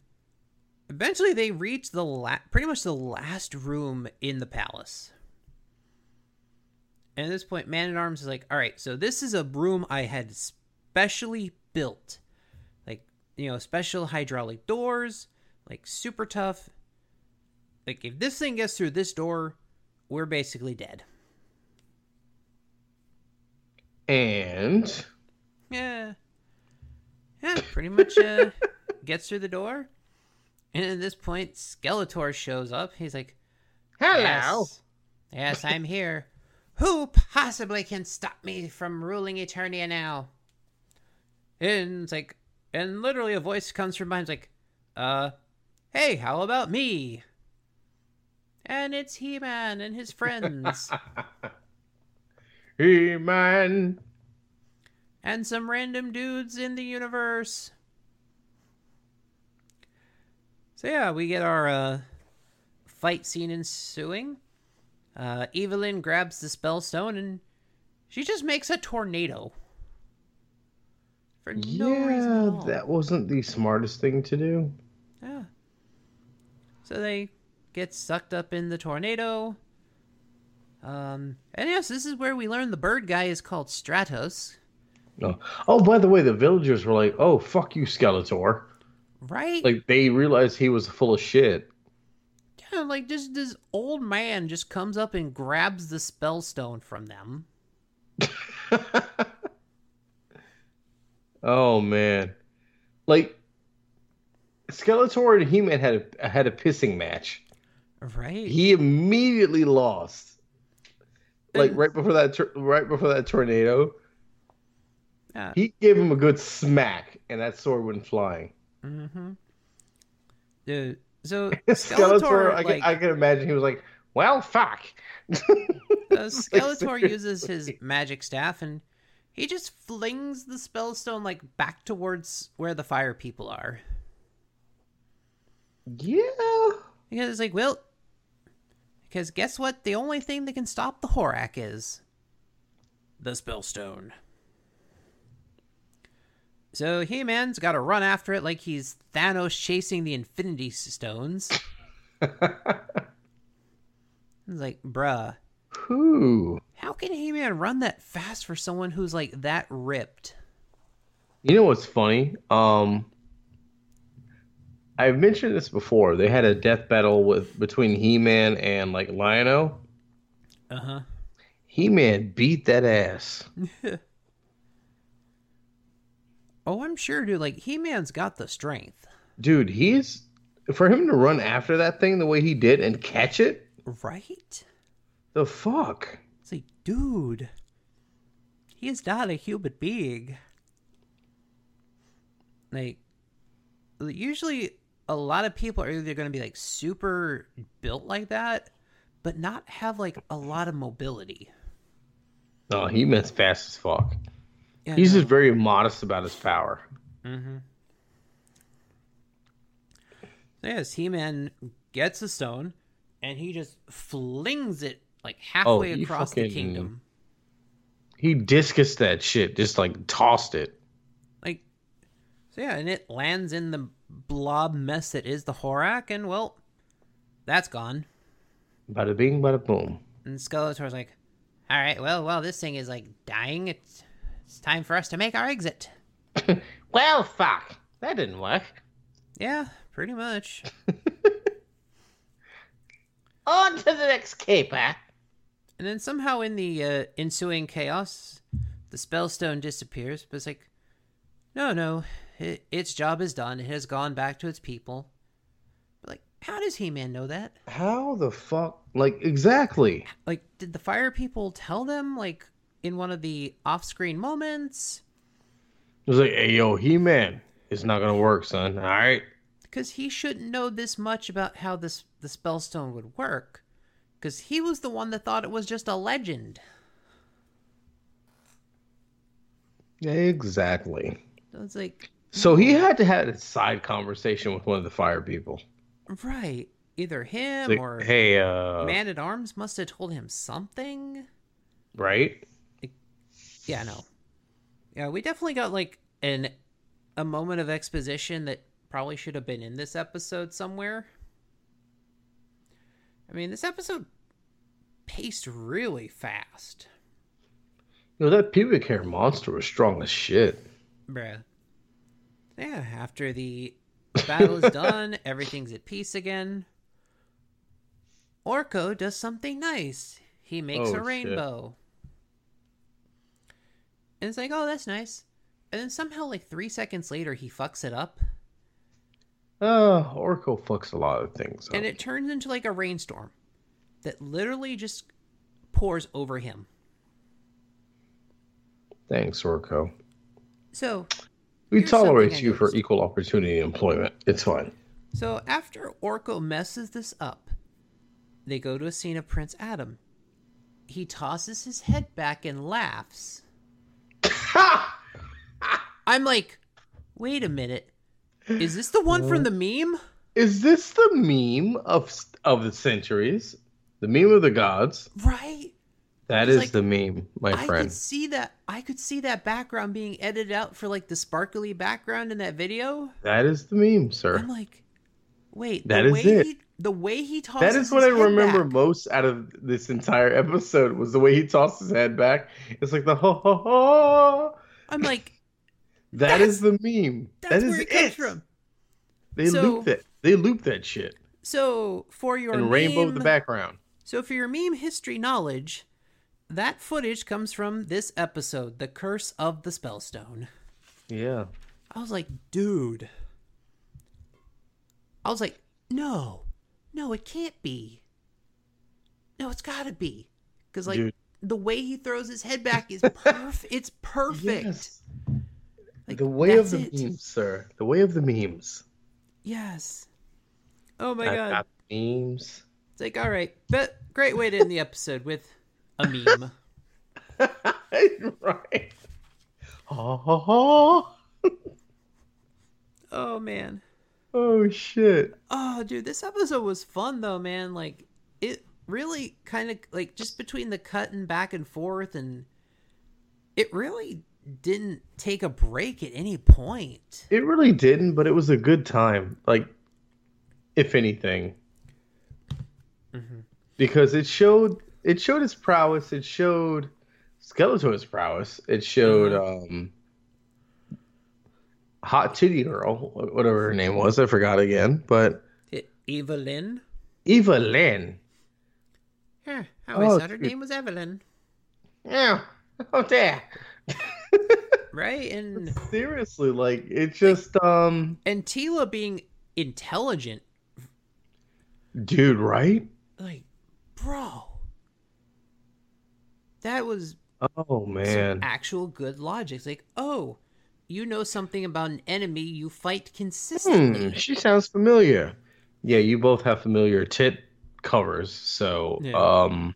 eventually they reach the la- pretty much the last room in the palace. And at this point, Man at Arms is like, all right, so this is a room I had specially built. Like, you know, special hydraulic doors, like super tough. Like, if this thing gets through this door, we're basically dead. And Yeah. Yeah, pretty much uh, gets through the door. And at this point, Skeletor shows up. He's like, Hello. Yes, yes I'm here. Who possibly can stop me from ruling Eternia now? And it's like, and literally a voice comes from behind, it's like, uh, hey, how about me? And it's He Man and his friends, He Man. and some random dudes in the universe. So, yeah, we get our uh, fight scene ensuing. Uh, Evelyn grabs the spell stone and she just makes a tornado. For no reason at Yeah, all. that wasn't the smartest thing to do. Yeah. So they get sucked up in the tornado. Um, and yes, this is where we learn the bird guy is called Stratos, No. Oh, by the way, the villagers were like, "Oh, fuck you, Skeletor!" Right? Like they realized he was full of shit. yeah, like just this old man just comes up and grabs the spell stone from them. Oh man, like Skeletor and He-Man had a had a pissing match. Right? He immediately lost. Like right before that, right before that tornado, yeah. he gave him a good smack, and that sword went flying. Mm-hmm. Dude, so Skeletor, Skeletor, I, like, can, I can imagine he was like, "Well, fuck." Uh, Skeletor uses his magic staff and he just flings the spellstone like back towards where the fire people are. Yeah. Because it's like, well, because guess what? The only thing that can stop the Horak is the spellstone. So He Man's got to run after it like he's Thanos chasing the Infinity Stones. It's like, bruh, Who? how can He Man run that fast for someone who's like that ripped? You know what's funny? Um, I've mentioned this before. They had a death battle with between He-Man and like Lion-O. Uh huh. He-Man beat that ass. Oh, I'm sure, dude. Like He Man's got the strength. Dude, he's for him to run after that thing the way he did and catch it. Right? The fuck? It's like, dude, he is not a human being. Like, usually a lot of people are either going to be like super built like that, but not have like a lot of mobility. No, he meant fast as fuck. Yeah, He's no. just very modest about his power. Mm-hmm. Yes, He Man gets a stone and he just flings it like halfway Oh, he across the kingdom. He discus that shit, just like tossed it. Like, so yeah, and it lands in the blob mess that is the Horak, and well, that's gone. Bada bing, bada boom. And Skeletor's like, all right, well, well, this thing is like dying. It's it's time for us to make our exit. Well, fuck. That didn't work. Yeah, pretty much. On to the next caper. And then somehow in the uh, ensuing chaos, the spellstone disappears. But it's like, no, no, it, its job is done. It has gone back to its people. But like, how does He-Man know that? How the fuck? Like, exactly. Like, did the fire people tell them like in one of the off-screen moments? It was like, hey, yo, He Man, it's not gonna work, son. All right. Because he shouldn't know this much about how this the spellstone would work. Because he was the one that thought it was just a legend. Exactly. So it's like, So he had to have a side conversation with one of the fire people. right, either him Like, or hey, uh, Man at Arms must have told him something. right? Yeah, no. Yeah, we definitely got like an a moment of exposition that probably should have been in this episode somewhere. I mean, this episode paced really fast. You know, that pubic hair monster was strong as shit. Bruh. Yeah, after the battle is done, everything's at peace again. Orko does something nice. He makes Oh, a shit. And it's like, oh, that's nice. And then somehow, like three seconds later, he fucks it up. Uh, Orko fucks a lot of things up. And it turns into like a rainstorm that literally just pours over him. Thanks, Orko. So, We tolerate you for equal opportunity employment. It's fine. So after Orko messes this up, they go to a scene of Prince Adam. He tosses his head back and laughs. I'm like, wait a minute. Is this the one from the meme? Is this the meme of of the centuries? The meme of the gods? Right? That is like- the meme, my I friend. could see that I could see that background being edited out for like the sparkly background in that video. That is the meme, sir. I'm like, wait, That the is way it. he the way he tosses That is what I remember back. most out of this entire episode was the way he tossed his head back. It's like the ho ho ho. I'm like, That's- the meme. that's that is where it comes it. from. They So- loop that. They loop that shit. So for your And rainbow in the background. So for your meme history knowledge, that footage comes from this episode, The Curse of the Spellstone. Yeah. I was like, dude. I was like, no. No, it can't be. No, it's gotta be. Because like Dude. the way he throws his head back is perfect. it's perfect. Yes. Like, the way of the it. memes, sir. The way of the memes. Yes. Oh my I god. got memes. It's like, all right, but great way to end the episode with a meme. right. Ha ha ha. oh man. Oh shit. Oh, dude, this episode was fun though, man. Like it really kind of like just between the cut and back and forth and it really didn't take a break at any point. It really didn't, but it was a good time. Like, if anything, Mm-hmm. because it showed it showed its prowess. It showed Skeletor's prowess. It showed Uh-huh. um, Hot Titty Girl, whatever her name was. I forgot again, but Evelyn? Evil-Lyn. Yeah, I always Oh, thought her name was Evelyn. Yeah. Oh, there. Right? And Seriously, like it just um, and Teela being intelligent, dude, right? like bro, that was Oh man. actual good logic. It's like, oh, you know something about an enemy you fight Hmm, consistently. she sounds familiar. Yeah, you both have familiar tit covers, so Yeah. um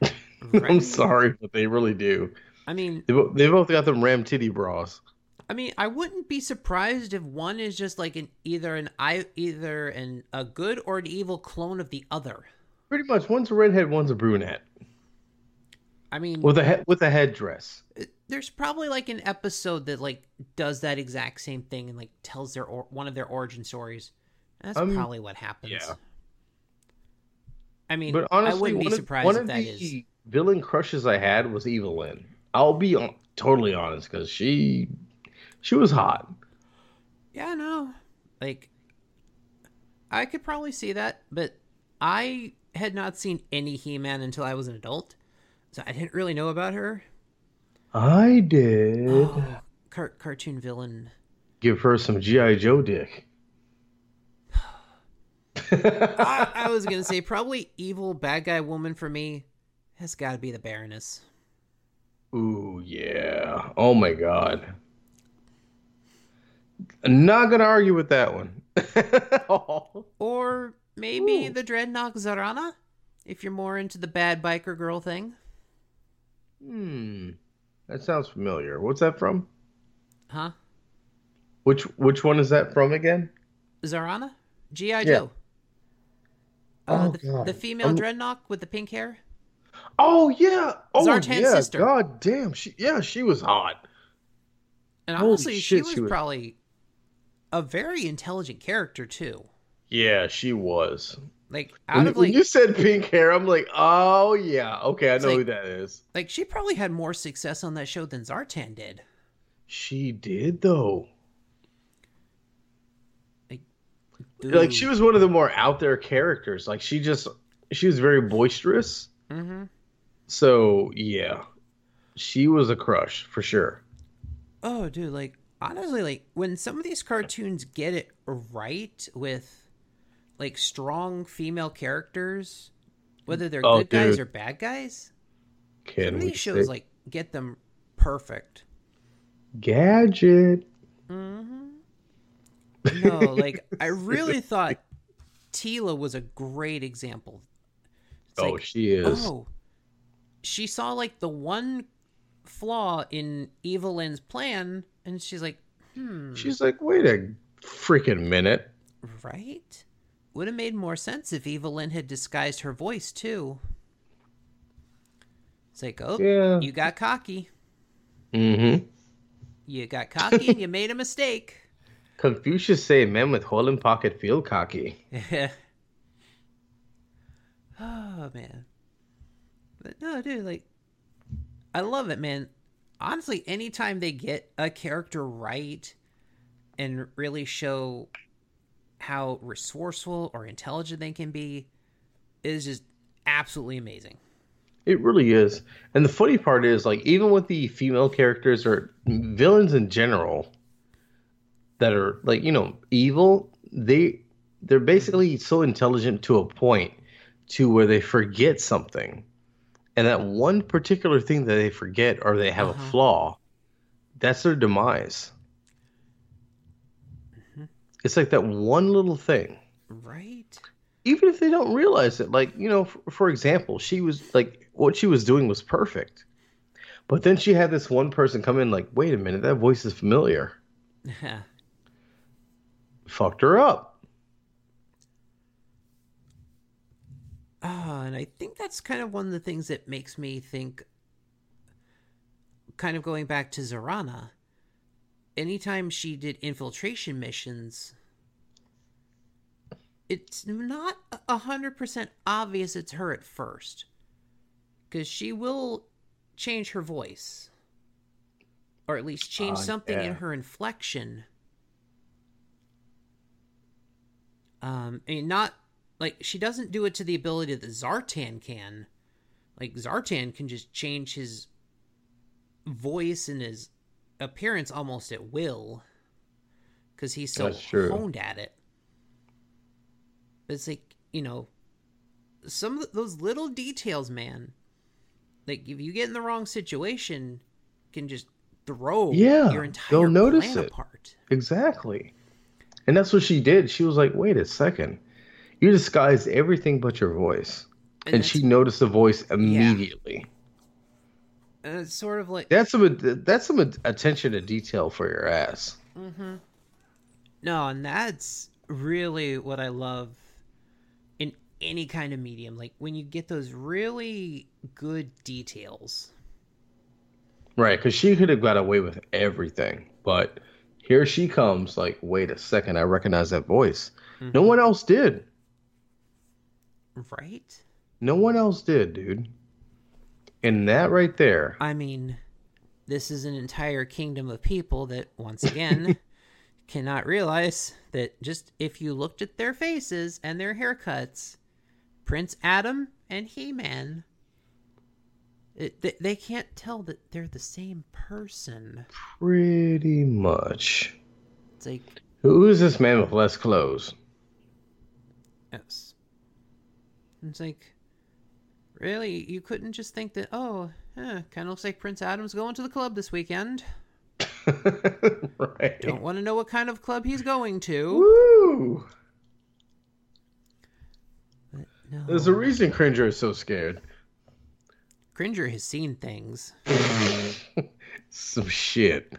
I'm sorry, but they really do. I mean, They, bo- they both got them ram titty bras. I mean, I wouldn't be surprised if one is just like an either an I either an a good or an evil clone of the other. Pretty much, one's a redhead, one's a brunette I mean, with a he- with a headdress. there's probably like an episode that like does that exact same thing and like tells their or- one of their origin stories. That's Um, probably what happens. yeah. I mean, But honestly, I wouldn't be one of- surprised one if of that the is. villain crushes I had was Evelyn. I'll be on, totally honest because she she was hot. Yeah, no. Like I could probably see that, but I had not seen any He-Man until I was an adult. So I didn't really know about her. I did Oh, car- cartoon villain. give her some GI Joe dick. I, I was gonna say probably evil bad guy woman for me has got to be the Baroness. Ooh yeah! Oh my god! Not gonna argue with that one. Or maybe Ooh. the Dreadnok Zarana, if you're more into the bad biker girl thing. Hmm, that sounds familiar. What's that from? Huh? Which which one is that from again? Zarana? G.I. Joe. Uh, Oh, the, God. the female I'm- Dreadnok with the pink hair? Oh yeah! Oh Zartan's yeah! sister. God damn! She yeah, she was hot. And honestly, she was, she was- probably a very intelligent character too. Yeah, she was. Like out When, of when like you said pink hair, I'm like, oh yeah, okay, I know who that is. like she probably had more success on that show than Zartan did. She did though. Dude. Like she was one of the more out there characters. Like she just she was very boisterous. hmm So yeah, she was a crush for sure. Oh, dude, like honestly, like when some of these cartoons get it right with like strong female characters, whether they're Oh, good guys or bad guys, Can these shows say- like get them perfect. gadget? Mm-hmm. No, like I really thought Teela was a great example. It's oh, like, she is. oh, she saw like the one flaw in Evelyn's plan, and she's like, hmm, She's like, wait a freaking minute. right? Would have made more sense if Evelyn had disguised her voice too. It's like, oh, Yeah. you got cocky. Mm-hmm. You got cocky and you made a mistake. Confucius say men with hole in pocket feel cocky. oh man. But no, dude, like I love it, man. Honestly, anytime they get a character right and really show how resourceful or intelligent they can be is just absolutely amazing. It really is. And the funny part is, like, even with the female characters or villains in general that are like, you know, evil, they they're basically so intelligent to a point to where they forget something. And that one particular thing that they forget or they have Uh-huh. a flaw, that's their demise. It's like that one little thing. Right? even if they don't realize it like you know for, for example she was like what she was doing was perfect but then she had this one person come in like wait a minute that voice is familiar Yeah. fucked her up Ah, and I think that's kind of one of the things that makes me think, kind of going back to Zarana, anytime she did infiltration missions, it's not a hundred percent obvious it's her at first, because she will change her voice, or at least change Ah, something in her inflection. Um, I mean, not like she doesn't do it to the ability that Zartan can. Like Zartan can just change his voice and his appearance almost at will, because he's so honed at it. But it's like you know, some of those little details, man. Like if you get in the wrong situation, can just throw Yeah, your entire they'll notice it. apart. Exactly. And that's what she did. She was like, wait a second. You disguised everything but your voice. And, that's- she noticed the voice immediately. And it's sort of like That's some that's some attention to detail for your ass. Mm-hmm. no, and that's really what I love in any kind of medium. Like when you get those really good details. Right, because she could have got away with everything. But here she comes, like, wait a second, I recognize that voice. No mm-hmm. one else did. Right? No one else did, dude. And that right there. I mean, this is an entire kingdom of people that, once again, cannot realize that just if you looked at their faces and their haircuts, Prince Adam and He Man, they, they can't tell that they're the same person. Pretty much. It's like, Who is this man with less clothes? yes. It's like, really? You couldn't just think that, oh, kind of looks like Prince Adam's going to the club this weekend. right. Don't want to know what kind of club he's going to. Woo! No. There's a reason Cringer is so scared. Cringer has seen things. Some shit.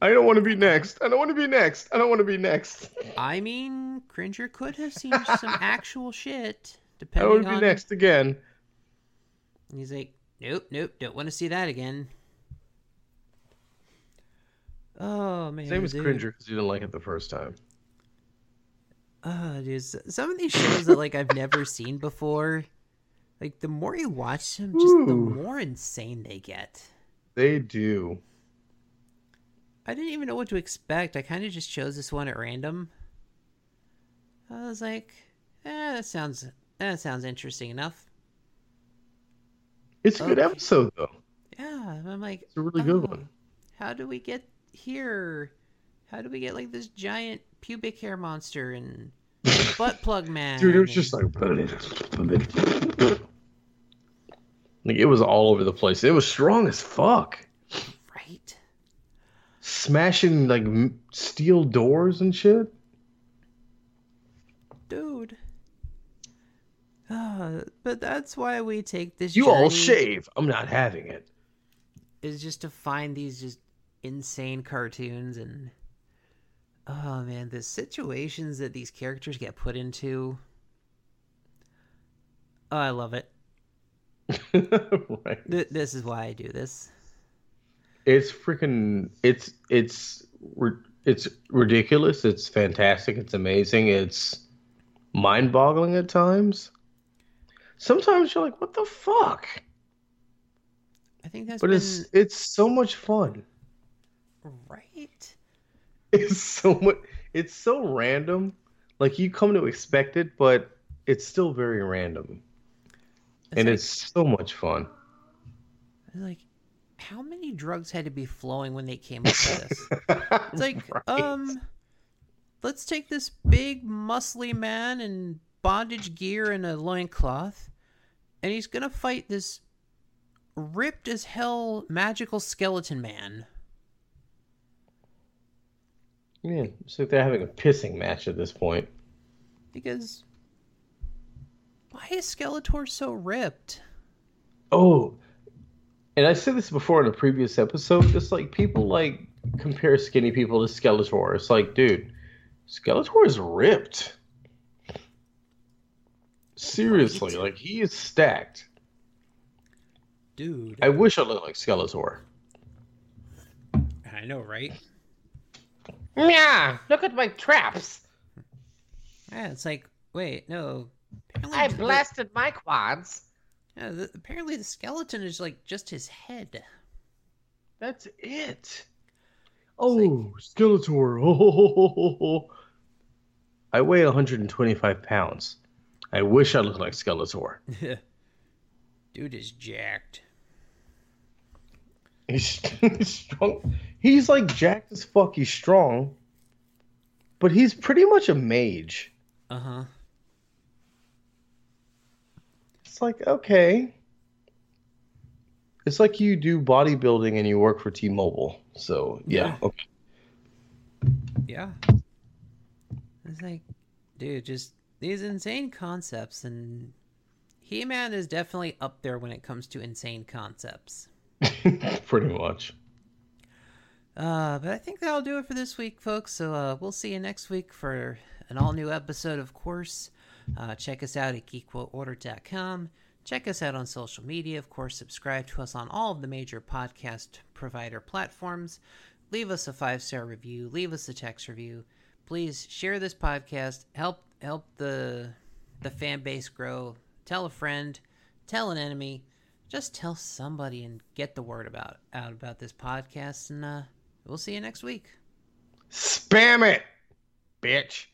I don't want to be next. I don't want to be next. I don't want to be next. I mean, Cringer could have seen some actual shit, depending want to on. be next again. He's like, nope, nope, don't want to see that again. Oh man, Same as. Cringer because you didn't like it the first time. Oh, dude, some of these shows that like I've never seen before, like the more you watch them, just the more insane they get. They do. I didn't even know what to expect. I kind of just chose this one at random. I was like, eh, that sounds that sounds interesting enough. It's a good oh. episode though. Yeah, I'm like, It's a really good "Oh, one. How do we get here? How do we get like this giant pubic hair monster and butt plug man? Dude, it was just like like it was all over the place. It was strong as fuck. right. Smashing like steel doors and shit. dude. Uh, but that's why we take this. You all shave. I'm not having it. Is just to find these just insane cartoons and. Oh man, the situations that these characters get put into. Oh, I love it. right. Th- this is why I do this. It's freaking. It's it's it's ridiculous. It's fantastic. It's amazing. It's mind-boggling at times. Sometimes you're like, "What the fuck?" I think that's But been it's it's so much fun. right. It's so much. It's so random. Like you come to expect it, but it's still very random, It's and like- it's so much fun. like how many drugs had to be flowing when they came up with this it's like Right. um let's take this big muscly man in bondage gear and a loincloth and he's gonna fight this ripped as hell magical skeleton man yeah, it's like they're having a pissing match at this point. because why is skeletor so ripped Oh, and I said this before in a previous episode. Just like people like compare skinny people to Skeletor. It's like, dude, Skeletor is ripped. Seriously, Right. like he is stacked. dude I wish I looked like Skeletor. i know right Yeah, look at my traps. yeah it's like wait no apparently I blasted my quads. Yeah, the, apparently the skeleton is like just his head. That's it. Oh, Skeletor. Oh, I weigh 125 pounds. I wish I looked like Skeletor. Dude is jacked. He's, he's strong. He's like jacked as fuck. He's strong, but he's pretty much a mage. Uh huh. It's like, okay. It's like you do bodybuilding and you work for T-Mobile. So, yeah. Yeah. Okay. Yeah. It's like, dude, just these insane concepts, and He Man is definitely up there when it comes to insane concepts. Pretty much. Uh, but I think that'll do it for this week, folks. So uh, we'll see you next week for an all new episode, of course. Uh, check us out at geekquoteorder.com. Check us out on social media. Of course, subscribe to us on all of the major podcast provider platforms. Leave us a five star review. Leave us a text review. Please share this podcast. Help help the the fan base grow. Tell a friend. Tell an enemy. Just tell somebody and get the word about out about this podcast. And uh, we'll see you next week. Spam it, bitch.